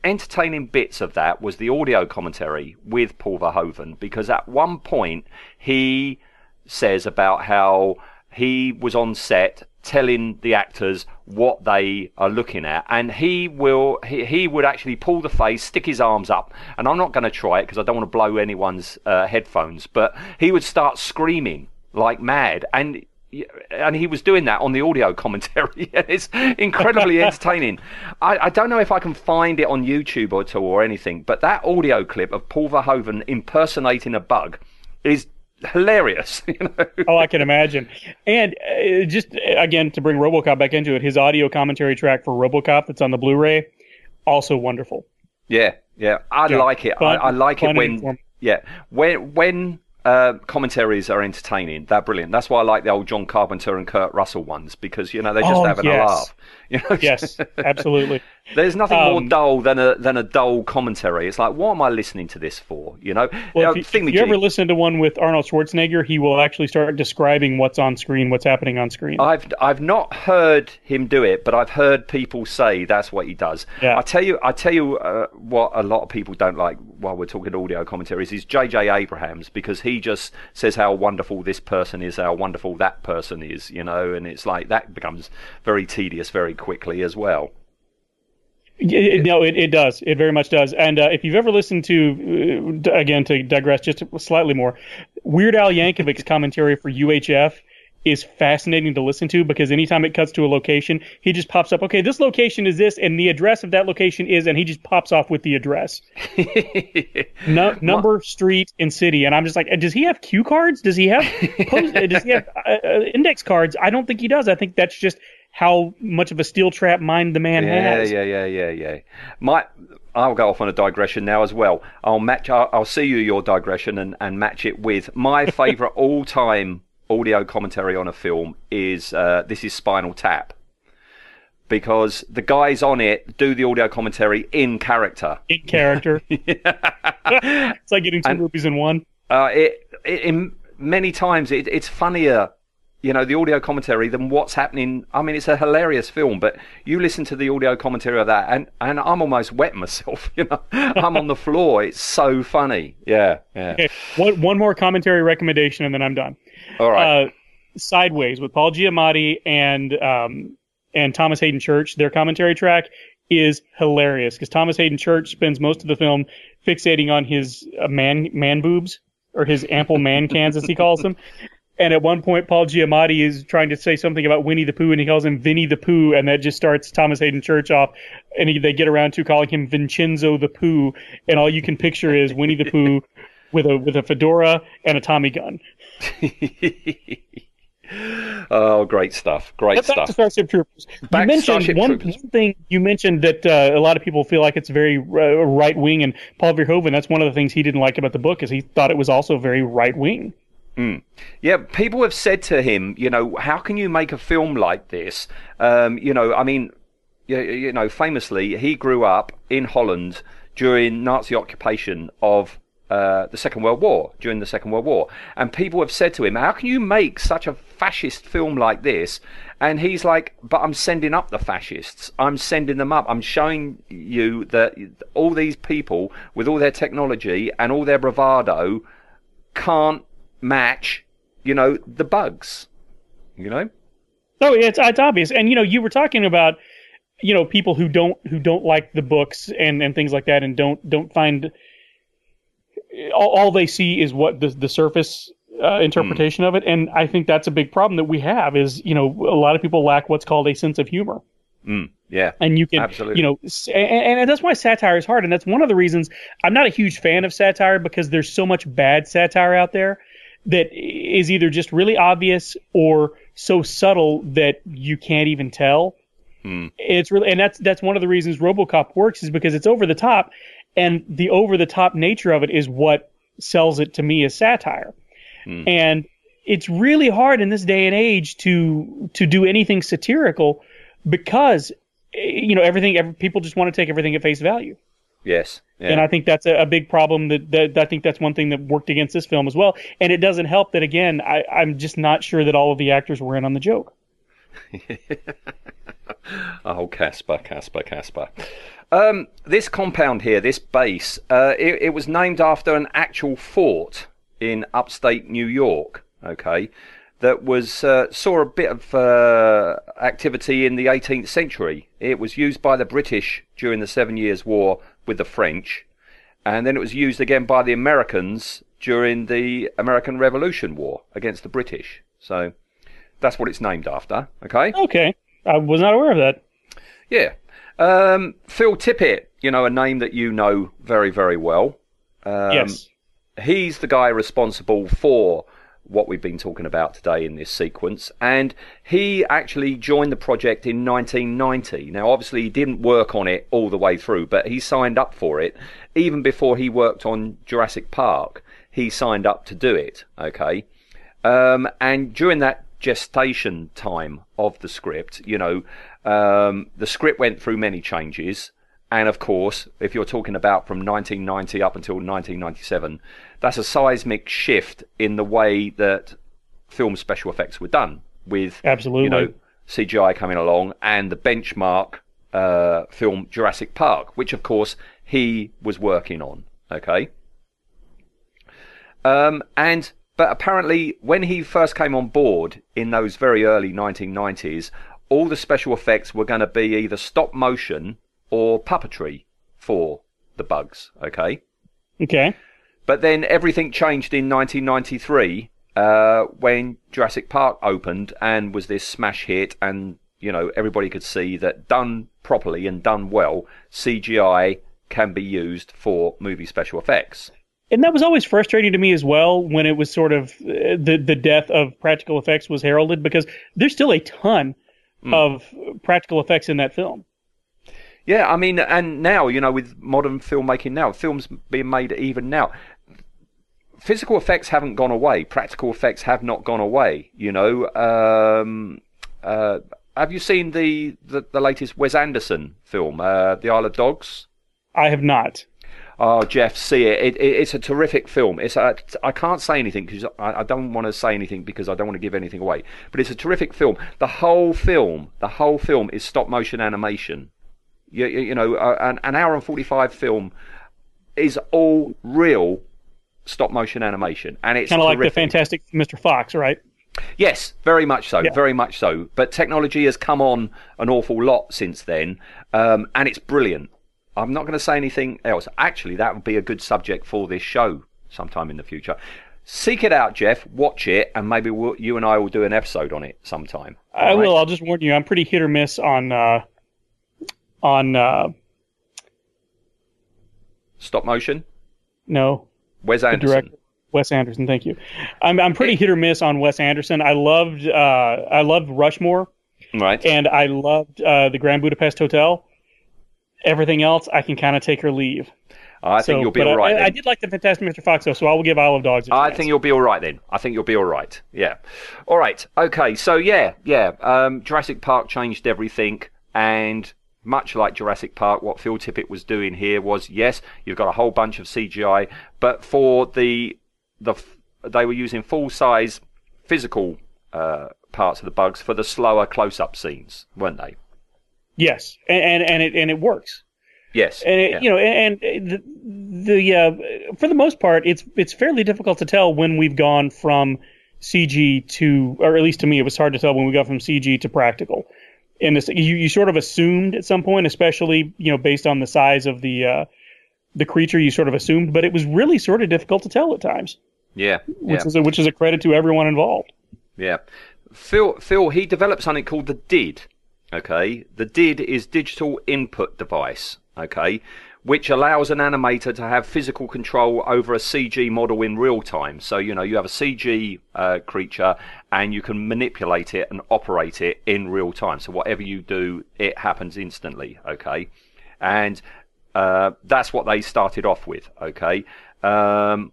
Speaker 2: entertaining bits of that was the audio commentary with Paul Verhoeven, because at one point he says about how he was on set telling the actors what they are looking at and he will he, he would actually pull the face stick his arms up and i'm not going to try it because i don't want to blow anyone's uh, headphones but he would start screaming like mad and and he was doing that on the audio commentary. and it's incredibly entertaining. I, I don't know if I can find it on YouTube or, or anything, but that audio clip of Paul Verhoeven impersonating a bug is hilarious. You know?
Speaker 4: oh, I can imagine. And uh, just uh, again to bring RoboCop back into it, his audio commentary track for RoboCop that's on the Blu-ray, also wonderful.
Speaker 2: Yeah, yeah, I
Speaker 4: Yeah,
Speaker 2: like it.
Speaker 4: fun-
Speaker 2: I, I like it when yeah when when uh, commentaries are entertaining. They're brilliant. That's why I like the old John Carpenter and Kurt Russell ones because you know they're just
Speaker 4: Oh,
Speaker 2: having
Speaker 4: yes.
Speaker 2: a laugh. You know,
Speaker 4: Yes, absolutely.
Speaker 2: There's nothing more
Speaker 4: Um,
Speaker 2: dull than a than a dull commentary. It's like, what am I listening to this for? You know,
Speaker 4: Well,
Speaker 2: Uh,
Speaker 4: if you, if you ever listen to one with Arnold Schwarzenegger, he will actually start describing what's on screen, what's happening on screen.
Speaker 2: I've I've not heard him do it, but I've heard people say that's what he does.
Speaker 4: Yeah.
Speaker 2: I tell you, I tell you uh, what a lot of people don't like while we're talking audio commentaries is J.J. Abrahams because he just says how wonderful this person is, how wonderful that person is, you know, and it's like that becomes very tedious very quickly as well.
Speaker 4: It- no, it, it does. It very much does. And uh, if you've ever listened to, uh, again, to digress just slightly more, Weird Al Yankovic's commentary for UHF is fascinating to listen to because anytime it cuts to a location, he just pops up, okay, this location is this, and the address of that location is, and he just pops off with the address. No, number, street, and city. And I'm just like, does he have cue cards? Does he have post, uh, does he have uh, uh, index cards? I don't think he does. I think that's just how much of a steel trap mind the man
Speaker 2: Yeah,
Speaker 4: has.
Speaker 2: yeah, yeah, yeah, yeah. Yeah. My, I'll go off on a digression now as well. I'll match. I'll, I'll see you your digression and, and match it with my favourite all-time audio commentary on a film is uh, this is Spinal Tap because the guys on it do the audio commentary in character.
Speaker 4: in character. it's like getting two
Speaker 2: And-
Speaker 4: movies in one.
Speaker 2: Uh, it, it in many times it, it's funnier, you know, the audio commentary than what's happening. I mean, it's a hilarious film, but you listen to the audio commentary of that, and and I'm almost wet myself. You know, I'm on the floor. It's so funny. Yeah, yeah.
Speaker 4: Okay, one one more commentary recommendation, and then I'm done.
Speaker 2: All right.
Speaker 4: Uh, Sideways with Paul Giamatti and um, and Thomas Haden Church. Their commentary track is hilarious because Thomas Haden Church spends most of the film fixating on his uh, man man boobs or his ample man cans as he calls them. And at one point, Paul Giamatti is trying to say something about Winnie the Pooh, and he calls him Vinny the Pooh, and that just starts Thomas Haden Church off. And he, they get around to calling him Vincenzo the Pooh, and all you can picture is Winnie the Pooh with a with a fedora and a Tommy gun.
Speaker 2: oh, great stuff. Great
Speaker 4: Back to
Speaker 2: stuff.
Speaker 4: Starship Troopers.
Speaker 2: Back
Speaker 4: you mentioned
Speaker 2: Starship
Speaker 4: one,
Speaker 2: Troopers.
Speaker 4: one thing. You mentioned that uh, a lot of people feel like it's very uh, right wing, and Paul Verhoeven. That's one of the things he didn't like about the book is he thought it was also very right wing.
Speaker 2: Yeah, people have said to him, you know, how can you make a film like this? Um, you know, I mean, you, you know, famously, he grew up in Holland during Nazi occupation of uh, the Second World War, during the Second World War. And people have said to him, how can you make such a fascist film like this? And he's like, but I'm sending up the fascists. I'm sending them up. I'm showing you that all these people with all their technology and all their bravado can't match, you know, the bugs. You know?
Speaker 4: Oh, it's it's obvious, and you know, you were talking about you know people who don't who don't like the books and and things like that, and don't don't find all, all they see is what the the surface uh, interpretation of it, and I think that's a big problem that we have. Is you know a lot of people lack what's called a sense of humor.
Speaker 2: Mm, yeah.
Speaker 4: and you can
Speaker 2: Absolutely.
Speaker 4: you know and, and that's why satire is hard and that's one of the reasons i'm not a huge fan of satire because there's so much bad satire out there that is either just really obvious or so subtle that you can't even tell. It's really and that's that's one of the reasons robocop works is because it's over the top and the over the top nature of it is what sells it to me as satire. And it's really hard in this day and age to to do anything satirical because eh, you know everything every, people just want to take everything at face value
Speaker 2: Yes. Yeah.
Speaker 4: and i think that's a, a big problem that, that i think that's one thing that worked against this film as well and it doesn't help that again I, i'm just not sure that all of the actors were in on the joke
Speaker 2: Oh, Casper, Casper, Casper. Um, this compound here, this base, uh, it, it was named after an actual fort in upstate New York. Okay, that was uh, saw a bit of uh, activity in the 18th century. It was used by the British during the Seven Years' War with the French, and then it was used again by the Americans during the American Revolution War against the British. So that's what it's named after. Okay.
Speaker 4: okay i was not aware of that
Speaker 2: Yeah. Um, Phil Tippett, you know, a name that you know very, very well. Um,
Speaker 4: yes
Speaker 2: He's the guy responsible for what we've been talking about today in this sequence. And he actually joined the project in 1990. Now, obviously, he didn't work on it all the way through, but he signed up for it. Even before he worked on Jurassic Park, he signed up to do it. Okay. Um, and during that gestation time of the script, you know, um, the script went through many changes. And of course, if you're talking about from 1990 up until 1997, that's a seismic shift in the way that film special effects were done with,
Speaker 4: Absolutely.
Speaker 2: you know, CGI coming along and the benchmark uh, film Jurassic Park, which of course he was working on. Okay. Um, and but apparently, when he first came on board in those very early 1990s, all the special effects were going to be either stop motion or puppetry for the bugs. Okay.
Speaker 4: okay
Speaker 2: But then everything changed in 1993 uh, when Jurassic Park opened and was this smash hit, and you know everybody could see that done properly and done well, CGI can be used for movie special effects.
Speaker 4: and that was always frustrating to me as well when it was sort of uh, the the death of practical effects was heralded because there's still a ton
Speaker 2: Hmm.
Speaker 4: of practical effects in that film.
Speaker 2: Yeah, I mean, and now you know, with modern filmmaking now, films being made even now, physical effects haven't gone away. Practical effects have not gone away. You know, um, uh, have you seen the, the the latest Wes Anderson film, uh, The Isle of Dogs?
Speaker 4: I have not.
Speaker 2: Oh, Jeff, see it. it, it it's a terrific film. It's a, I can't say anything because I, I don't want to say anything because I don't want to give anything away. But it's a terrific film. The whole film, the whole film is stop motion animation. You, you, you know, uh, an, an hour and forty five film is all real stop motion animation, and it's
Speaker 4: Kind of like the. Fantastic Mr. Fox, right?
Speaker 2: Yes, very much so,
Speaker 4: Yeah.
Speaker 2: very much so. But technology has come on an awful lot since then, um, and it's brilliant. I'm not going to say anything else. Actually, that would be a good subject for this show sometime in the future. Seek it out, Jeff. Watch it, and maybe we'll, you and I will do an episode on it sometime.
Speaker 4: I
Speaker 2: right?
Speaker 4: will. I'll just warn you. I'm pretty hit or miss on uh, on uh,
Speaker 2: Stop motion.
Speaker 4: no
Speaker 2: Wes Anderson.
Speaker 4: director Wes Anderson. Thank you. I'm I'm pretty hit or miss on Wes Anderson. I loved uh, I loved Rushmore
Speaker 2: Right.
Speaker 4: and I loved uh, the Grand Budapest Hotel. Everything else, I can kind of take or leave.
Speaker 2: I think you'll be all right.
Speaker 4: I, I did like the Fantastic Mr. Fox though, so I will give Isle of Dogs. A
Speaker 2: I
Speaker 4: chance.
Speaker 2: I think you'll be all right then. I think you'll be all right. Yeah. All right. Okay. So yeah, yeah. Um, Jurassic Park changed everything, and much like Jurassic Park, what Phil Tippett was doing here was yes, you've got a whole bunch of CGI, but for the the they were using full size physical uh, parts of the bugs for the slower close up scenes, weren't they?
Speaker 4: yes, and and, and it and it works.
Speaker 2: Yes.
Speaker 4: and it,
Speaker 2: yeah.
Speaker 4: you know, and, and the, the uh, for the most part, it's it's fairly difficult to tell when we've gone from CG to, or at least to me, it was hard to tell when we got from CG to practical. And this, you you sort of assumed at some point, especially you know based on the size of the uh, the creature, you sort of assumed, but it was really sort of difficult to tell at times,
Speaker 2: Yeah,
Speaker 4: which
Speaker 2: yeah,
Speaker 4: is a, which is a credit to everyone involved.
Speaker 2: yeah. Phil, Phil, he developed something called the DID. Okay, the DID is digital input device. Okay, which allows an animator to have physical control over a CG model in real time. So you know you have a CG uh, creature and you can manipulate it and operate it in real time. So whatever you do, it happens instantly. Okay, and uh, that's what they started off with. Okay. Um,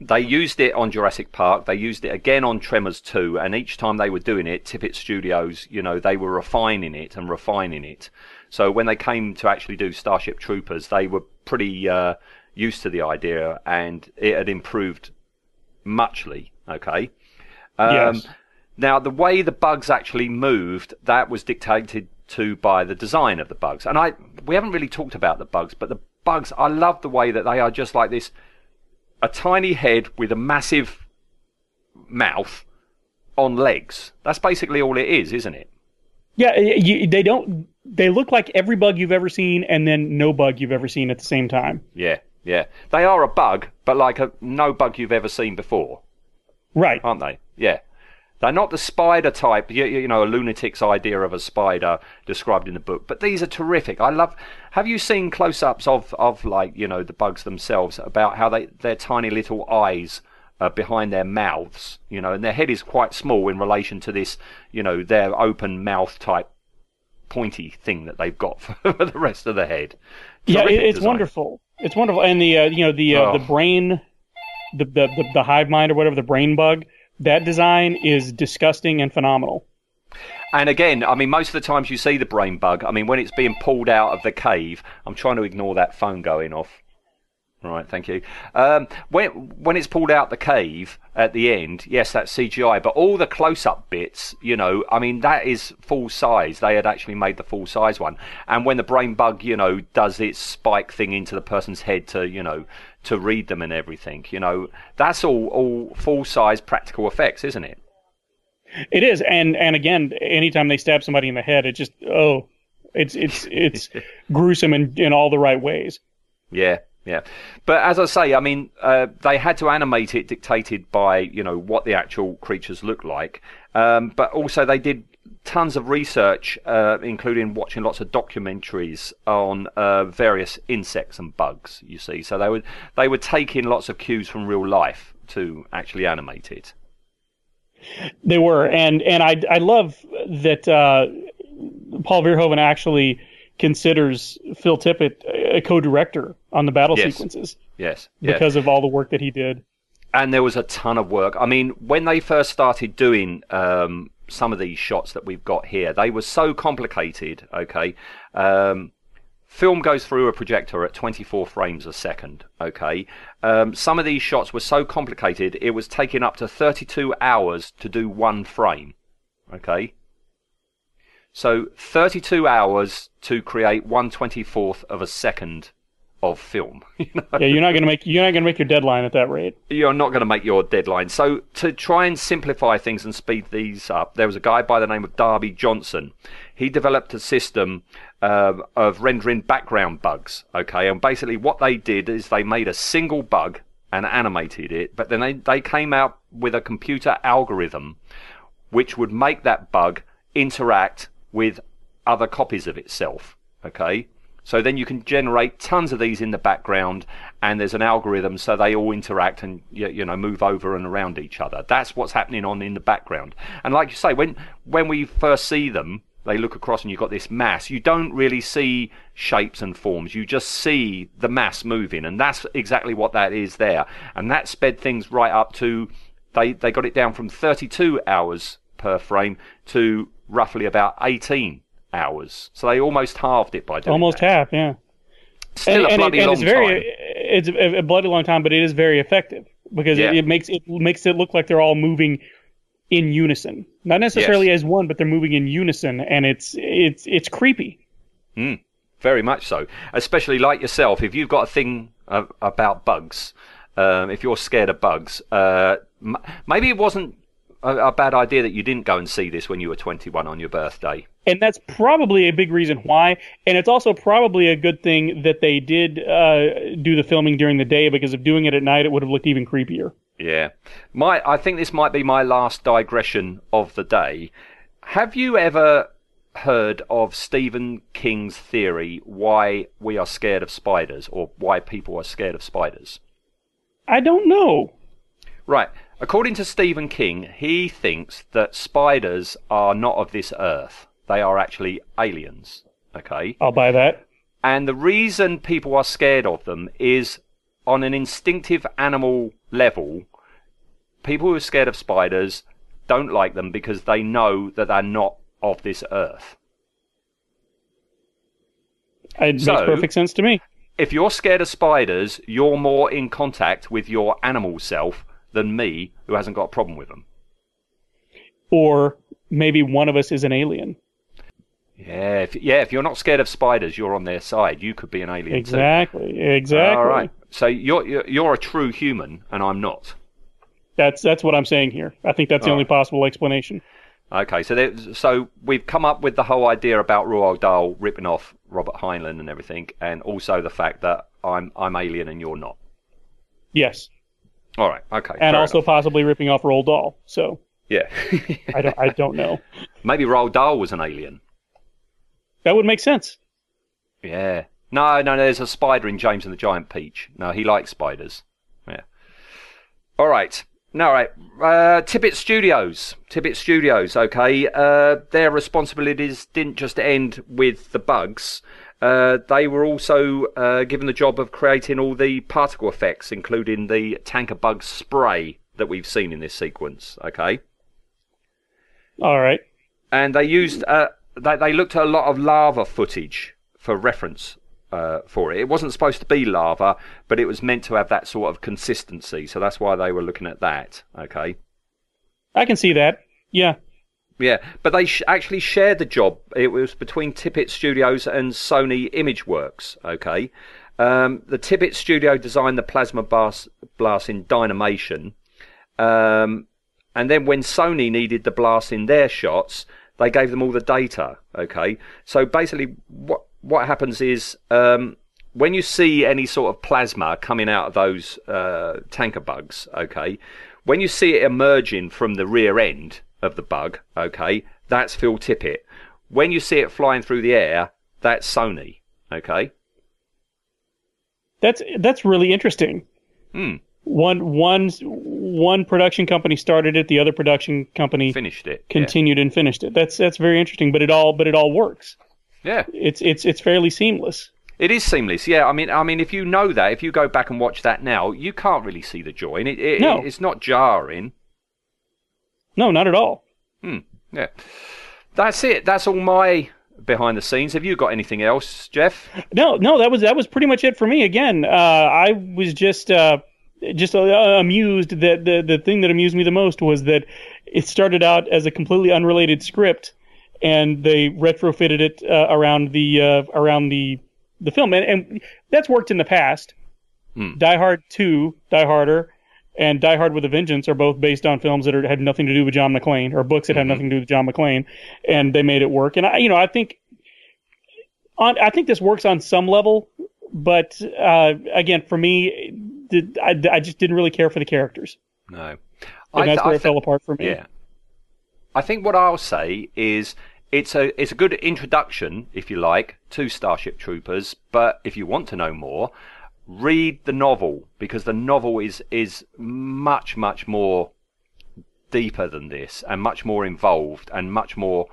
Speaker 2: they used it on Jurassic Park. They used it again on Tremors 2, and each time they were doing it, Tippett Studios, you know, they were refining it and refining it. So when they came to actually do Starship Troopers, they were pretty uh, used to the idea, and it had improved muchly. Okay. Um,
Speaker 4: Yes.
Speaker 2: Now, the way the bugs actually moved, that was dictated to by the design of the bugs. And I, we haven't really talked about the bugs, but the bugs, I love the way that they are just like this a tiny head with a massive mouth on legs. That's basically all it is, isn't it?
Speaker 4: Yeah, you, they don't. They look like every bug you've ever seen, and then no bug you've ever seen at the same time.
Speaker 2: Yeah, yeah. They are a bug, but like a no bug you've ever seen before,
Speaker 4: Right.
Speaker 2: aren't they? Yeah. They're not the spider type, you, you know, a lunatic's idea of a spider described in the book. But these are terrific. I love. Have you seen close-ups of, of like you know the bugs themselves about how they their tiny little eyes uh, behind their mouths, you know, and their head is quite small in relation to this, you know, their open mouth type pointy thing that they've got for the rest of the head.
Speaker 4: yeah, it, it's
Speaker 2: design.
Speaker 4: wonderful. It's wonderful, and the uh, you know the uh,
Speaker 2: Oh.
Speaker 4: the brain, the, the the the hive mind or whatever the brain bug. That design is disgusting and phenomenal.
Speaker 2: And again, I mean, most of the times you see the brain bug. I mean, when it's being pulled out of the cave, I'm trying to ignore that phone going off. Right, thank you. Um, when when it's pulled out the cave at the end, yes, that's CGI. But all the close-up bits, you know, I mean, that is full size. They had actually made the full size one. And when the brain bug, you know, does its spike thing into the person's head to, you know, to read them and everything, you know, that's all all full size practical effects, isn't it?
Speaker 4: It is, and and again, anytime they stab somebody in the head, it just oh, it's it's it's gruesome in in all the right ways.
Speaker 2: Yeah, yeah. But as I say, I mean, uh, they had to animate it dictated by, you know, what the actual creatures look like. Um, but also they did tons of research, uh, including watching lots of documentaries on uh, various insects and bugs, you see. So they would, they take in lots of cues from real life to actually animate it.
Speaker 4: They were, and and I I love that uh, Paul Verhoeven actually considers Phil Tippett a co-director on the battle
Speaker 2: Yes.
Speaker 4: sequences
Speaker 2: Yes.
Speaker 4: because of all the work that he did.
Speaker 2: and there was a ton of work. I mean, when they first started doing um, some of these shots that we've got here, they were so complicated. Okay, um, film goes through a projector at 24 frames a second. Okay, um, some of these shots were so complicated it was taking up to 32 hours to do one frame. Okay. So 32 hours to create 124th of a second of film. You know?
Speaker 4: Yeah, you're not gonna make you're not gonna make your deadline at that rate.
Speaker 2: you're not going to make your deadline. So to try and simplify things and speed these up, there was a guy by the name of Darby Johnson. He developed a system uh, of rendering background bugs. Okay, and basically what they did is they made a single bug and animated it, but then they, they came out with a computer algorithm which would make that bug interact with other copies of itself. Okay? So then you can generate tons of these in the background, and there's an algorithm so they all interact and you, know move over and around each other. That's what's happening on in the background. And like you say, when when we first see them, they look across and you've got this mass. You don't really see shapes and forms. You just see the mass moving, and that's exactly what that is there. And that sped things right up to they they got it down from 32 hours per frame to roughly about 18 hours. So they almost halved it by doing
Speaker 4: Almost
Speaker 2: that.
Speaker 4: half, yeah.
Speaker 2: Still a
Speaker 4: and,
Speaker 2: bloody
Speaker 4: and
Speaker 2: long
Speaker 4: it's very
Speaker 2: time.
Speaker 4: it's a, a bloody long time, but it is very effective because
Speaker 2: Yeah.
Speaker 4: it, it makes it makes it look like they're all moving in unison, not necessarily as one, but they're moving in unison, and it's it's it's creepy.
Speaker 2: very much so. Especially like yourself, if you've got a thing about bugs, um, if you're scared of bugs, uh, m- maybe it wasn't a, a bad idea that you didn't go and see this when you were 21 on your birthday.
Speaker 4: and that's probably a big reason why. And it's also probably a good thing that they did uh, do the filming during the day because if doing it at night, it would have looked even creepier.
Speaker 2: Yeah. My I think this might be my last digression of the day. Have you ever heard of Stephen King's theory why we are scared of spiders or why people are scared of spiders?
Speaker 4: I don't know.
Speaker 2: Right. According to Stephen King, he thinks that spiders are not of this earth. They are actually aliens. Okay?
Speaker 4: I'll buy that.
Speaker 2: And the reason people are scared of them is on an instinctive animal level, people who are scared of spiders don't like them because they know that they're not of this earth.
Speaker 4: It
Speaker 2: So-
Speaker 4: makes perfect sense to me.
Speaker 2: If you're scared of spiders, you're more in contact with your animal self than me, who hasn't got a problem with them.
Speaker 4: Or maybe one of us is an alien.
Speaker 2: Yeah, if, yeah. If you're not scared of spiders, you're on their side. You could be an alien too.
Speaker 4: Exactly. Exactly.
Speaker 2: All right. So you're, you're you're a true human, and I'm not.
Speaker 4: That's that's what I'm saying here. I think that's the only
Speaker 2: right.
Speaker 4: possible explanation.
Speaker 2: Okay, so there, so we've come up with the whole idea about Roald Dahl ripping off Robert Heinlein and everything, and also the fact that I'm I'm alien and you're not.
Speaker 4: Yes,
Speaker 2: All right, okay,
Speaker 4: and also
Speaker 2: enough.
Speaker 4: possibly ripping off Roald Dahl. So
Speaker 2: yeah,
Speaker 4: I don't I don't know.
Speaker 2: maybe Roald Dahl was an alien.
Speaker 4: That would make sense.
Speaker 2: Yeah, no, no, there's a spider in James and the Giant Peach. No, he likes spiders. Yeah. All right. No, all right. Uh, Tippett Studios. Tippett Studios. Okay. Uh, their responsibilities didn't just end with the bugs. Uh, they were also uh, given the job of creating all the particle effects, including the tanker bug spray that we've seen in this sequence. Okay
Speaker 4: All right.
Speaker 2: and they used uh, they, they looked at a lot of lava footage for reference uh, for it. It wasn't supposed to be lava, but it was meant to have that sort of consistency. So that's why they were looking at that. Okay.
Speaker 4: I can see that. Yeah.
Speaker 2: Yeah, but they sh- actually shared the job. It was between Tippett Studios and Sony ImageWorks. Okay, um, the Tippett studio designed the plasma blast, blast in Dynamation, um, and then when Sony needed the blast in their shots, they gave them all the data. Okay, so basically, what what happens is um, when you see any sort of plasma coming out of those uh, tanker bugs, okay, when you see it emerging from the rear end of the bug, okay, that's Phil Tippett. When you see it flying through the air, that's Sony, okay.
Speaker 4: That's that's really interesting.
Speaker 2: Hmm.
Speaker 4: One one one production company started it, the other production company
Speaker 2: Finished it. yeah.
Speaker 4: continued and finished it. That's that's very interesting, but it all but it all works.
Speaker 2: Yeah.
Speaker 4: It's it's it's fairly seamless.
Speaker 2: It is seamless, yeah. I mean, I mean, if you know that, if you go back and watch that now, you can't really see the join. It, it,
Speaker 4: No.
Speaker 2: it's not jarring.
Speaker 4: No, not at all.
Speaker 2: Yeah, that's it. That's all my behind the scenes. Have you got anything else, Jeff?
Speaker 4: No, no, that was that was pretty much it for me. Again, uh, I was just uh, just uh, amused that the the thing that amused me the most was that it started out as a completely unrelated script, and they retrofitted it uh, around the uh, around the the film, and, and that's worked in the past.
Speaker 2: Hmm.
Speaker 4: Die Hard Two, Die Harder, and Die Hard with a Vengeance are both based on films that are, had nothing to do with John McClane or books that had nothing to do with John McClane, and they made it work. And I, you know, I think on I think this works on some level, but uh, again, for me, did, I, I just didn't really care for the characters,
Speaker 2: No.
Speaker 4: and
Speaker 2: I
Speaker 4: that's where
Speaker 2: I
Speaker 4: it fell apart for me.
Speaker 2: Yeah. I think what I'll say is it's a it's a good introduction, if you like, to Starship Troopers. But if you want to know more, read the novel because the novel is is much much more deeper than this and much more involved and much more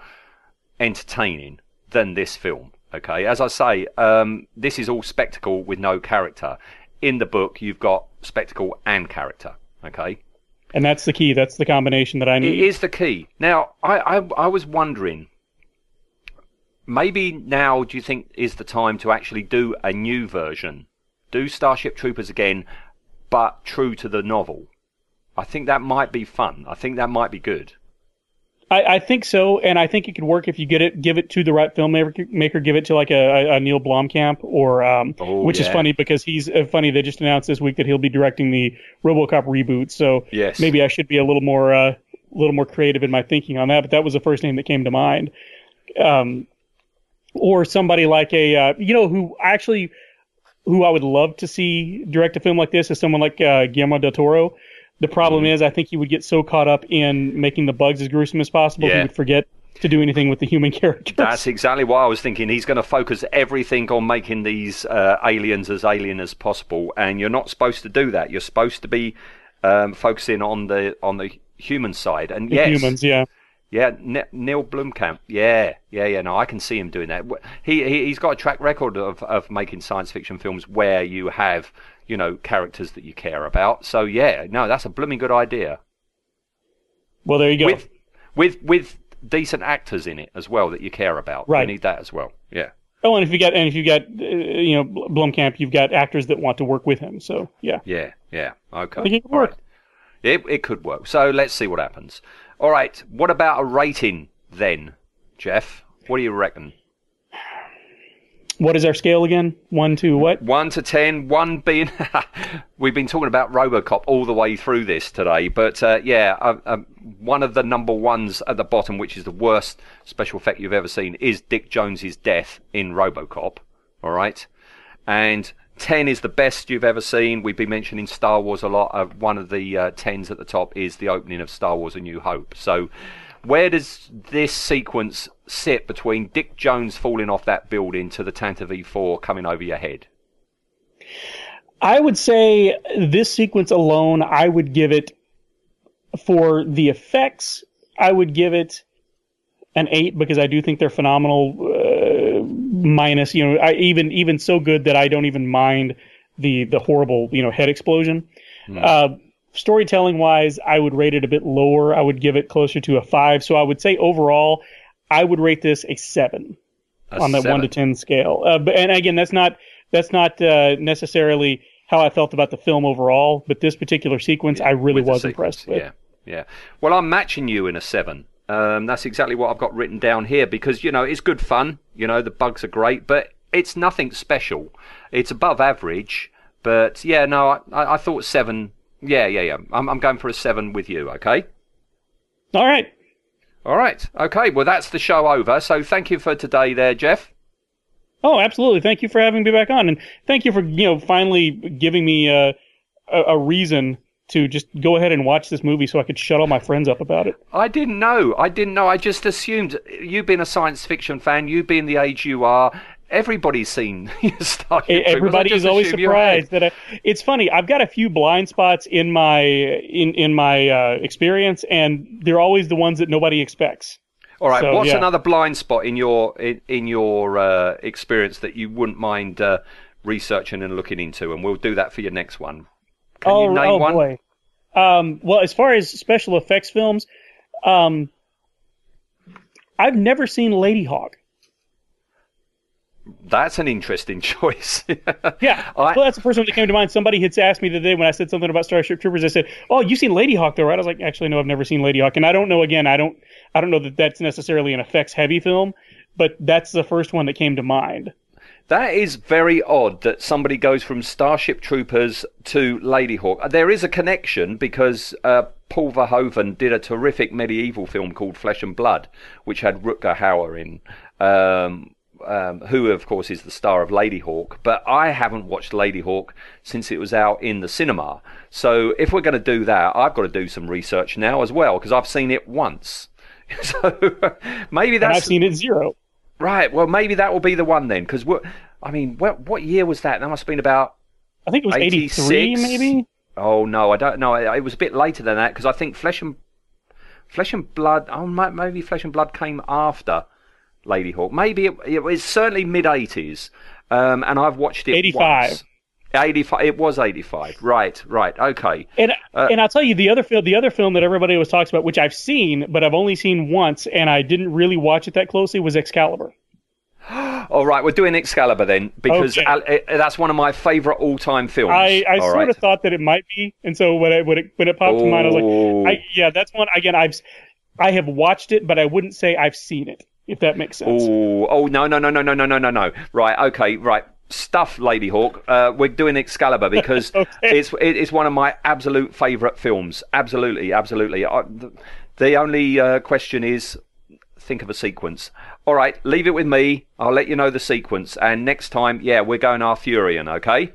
Speaker 2: entertaining than this film. Okay, as I say, um, this is all spectacle with no character. In the book, you've got spectacle and character. Okay.
Speaker 4: And that's the key. That's the combination that I need.
Speaker 2: is the key. Now, I, I, I was wondering, maybe now do you think is the time to actually do a new version? Do Starship Troopers again, but true to the novel? I think that might be fun. I think that might be good.
Speaker 4: I, I think so, and I think it could work if you get it, give it to the right filmmaker, maker, give it to like a, a, Neil Blomkamp, or um,
Speaker 2: Oh,
Speaker 4: which is funny because he's uh, funny. They just announced this week that he'll be directing the RoboCop reboot, so
Speaker 2: Yes.
Speaker 4: maybe I should be a little more, uh, a little more creative in my thinking on that. But that was the first name that came to mind. Um, or somebody like a, uh, you know, who actually, who I would love to see direct a film like this is someone like uh, Guillermo del Toro. The problem
Speaker 2: Mm-hmm.
Speaker 4: is, I think he would get so caught up in making the bugs as gruesome as possible,
Speaker 2: Yeah.
Speaker 4: he would forget to do anything with the human characters.
Speaker 2: That's exactly what I was thinking. He's going to focus everything on making these uh, aliens as alien as possible, and you're not supposed to do that. You're supposed to be um, focusing on the on the human side. And
Speaker 4: The
Speaker 2: yes,
Speaker 4: humans, yeah.
Speaker 2: Yeah, Ne- Neil Blomkamp. Yeah, yeah, yeah. No, I can see him doing that. He, he he's got a track record of of making science fiction films where you have you know characters that you care about. So yeah, no, that's a blooming good idea.
Speaker 4: Well, there you go.
Speaker 2: With with with decent actors in it as well that you care about.
Speaker 4: Right.
Speaker 2: You need that as well. Yeah.
Speaker 4: oh, and if you got and if you got uh, you know Bl- Blomkamp, you've got actors that want to work with him. So yeah,
Speaker 2: Yeah, yeah. Okay.
Speaker 4: It could work.
Speaker 2: right. It, it could work. So let's see what happens. All right. What about a rating then, Jeff? What do you reckon?
Speaker 4: What is our scale again? One to what?
Speaker 2: One to ten, one being. We've been talking about Robocop all the way through this today, but uh, yeah, uh, uh, one of the number ones at the bottom, which is the worst special effect you've ever seen, is Dick Jones's death in Robocop. All right, and ten is the best you've ever seen. We've been mentioning Star Wars a lot. Uh, one of the uh, tens at the top is the opening of Star Wars: A New Hope. So, where does this sequence sit between Dick Jones falling off that building to the Tantive IV coming over your head?
Speaker 4: I would say this sequence alone, I would give it for the effects. I would give it an eight because I do think they're phenomenal. Minus, you know, I even even so good that I don't even mind the the horrible, you know, head explosion. Uh, storytelling wise, I would rate it a bit lower. I would give it closer to a five. So I would say overall, I would rate this a seven
Speaker 2: A
Speaker 4: on that one to ten scale. Uh, but and again, that's not that's not uh, necessarily how I felt about the film overall. But this particular sequence, I really was
Speaker 2: sequence.
Speaker 4: impressed with.
Speaker 2: Yeah, yeah. Well, I'm matching you in a seven. Um, that's exactly what I've got written down here because you know it's good fun. You know the bugs are great, but it's nothing special. It's above average, but yeah, no, I, I, thought seven. Yeah, yeah, yeah. I'm, I'm going for a seven with you. Okay.
Speaker 4: All right.
Speaker 2: All right. Okay. Well, that's the show over. So thank you for today, there, Jeff.
Speaker 4: Oh, absolutely. Thank you for having me back on, and thank you for you know finally giving me uh, a, a reason to just go ahead and watch this movie so I could shut all my friends up about it.
Speaker 2: I didn't know. I didn't know. I just assumed you being a science fiction fan, you being the age you are, everybody's seen Troopers. I
Speaker 4: Everybody is always surprised that I, it's funny. I've got a few blind spots in my in in my uh, experience, and they're always the ones that nobody expects.
Speaker 2: All right.
Speaker 4: So,
Speaker 2: what's
Speaker 4: yeah.
Speaker 2: another blind spot in your in, in your uh, experience that you wouldn't mind uh, researching and looking into? And we'll do that for your next one. Can
Speaker 4: oh,
Speaker 2: you name
Speaker 4: oh
Speaker 2: one?
Speaker 4: boy. Um, well, as far as special effects films, um, I've never seen Ladyhawke.
Speaker 2: That's an interesting choice.
Speaker 4: Yeah,
Speaker 2: I-
Speaker 4: well, that's the first one that came to mind. Somebody had asked me the day when I said something about Starship Troopers. I said, "Oh, you seen Ladyhawke, though, right?" I was like, "Actually, no, I've never seen Ladyhawke." And I don't know. Again, I don't, I don't know that that's necessarily an effects-heavy film, but that's the first one that came to mind.
Speaker 2: That is very odd that somebody goes from Starship Troopers to Ladyhawke. There is a connection because uh, Paul Verhoeven did a terrific medieval film called Flesh and Blood, which had Rutger Hauer in, um, um, who of course is the star of Ladyhawke. But I haven't watched Ladyhawke since it was out in the cinema. So if we're going to do that, I've got to do some research now as well because I've seen it once. So maybe
Speaker 4: And
Speaker 2: that's
Speaker 4: I've seen it zero.
Speaker 2: Right. Well, maybe that will be the one then, because what? I mean, what what year was that? That must have been about.
Speaker 4: I think it was 83,
Speaker 2: 86?
Speaker 4: maybe.
Speaker 2: Oh no, I don't know. It, was a bit later than that because I think Flesh and Flesh and Blood. Oh, maybe Flesh and Blood came after Ladyhawke. Maybe it, it was certainly mid eighties. Um, and I've watched it.
Speaker 4: 85.
Speaker 2: once. 85 it was 85 right right okay
Speaker 4: And
Speaker 2: Uh,
Speaker 4: and I'll tell you the other film, the other film that everybody always talks about, which I've seen, but I've only seen once, and I didn't really watch it that closely, was Excalibur.
Speaker 2: all right we're doing excalibur then because
Speaker 4: Okay.
Speaker 2: Al- eh, that's one of my favorite all-time films
Speaker 4: I, I sort
Speaker 2: right.
Speaker 4: of thought that it might be, and so when it when it when it popped to mind, I was like, I, yeah, that's one. Again, I've I have watched it, but I wouldn't say I've seen it. If that makes sense.
Speaker 2: Oh, oh no, no, no, no, no, no, no, no, no. Right, okay, right. Stuff, Ladyhawke. Uh, we're doing Excalibur because
Speaker 4: Okay.
Speaker 2: it's it, it's one of my absolute favourite films. Absolutely, absolutely. I, the, the only uh, question is, think of a sequence. All right, leave it with me. I'll let you know the sequence, and next time, yeah, we're going Arthurian. Okay.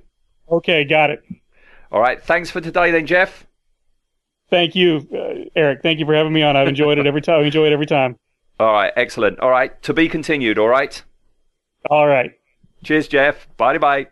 Speaker 4: Okay, got it.
Speaker 2: All right. Thanks for today, then, Jeff.
Speaker 4: Thank you, uh, Eric. Thank you for having me on. I've enjoyed it every time. I enjoy it every time.
Speaker 2: All right, excellent. All right, to be continued. All right.
Speaker 4: All right.
Speaker 2: Cheers, Jeff. Bye bye.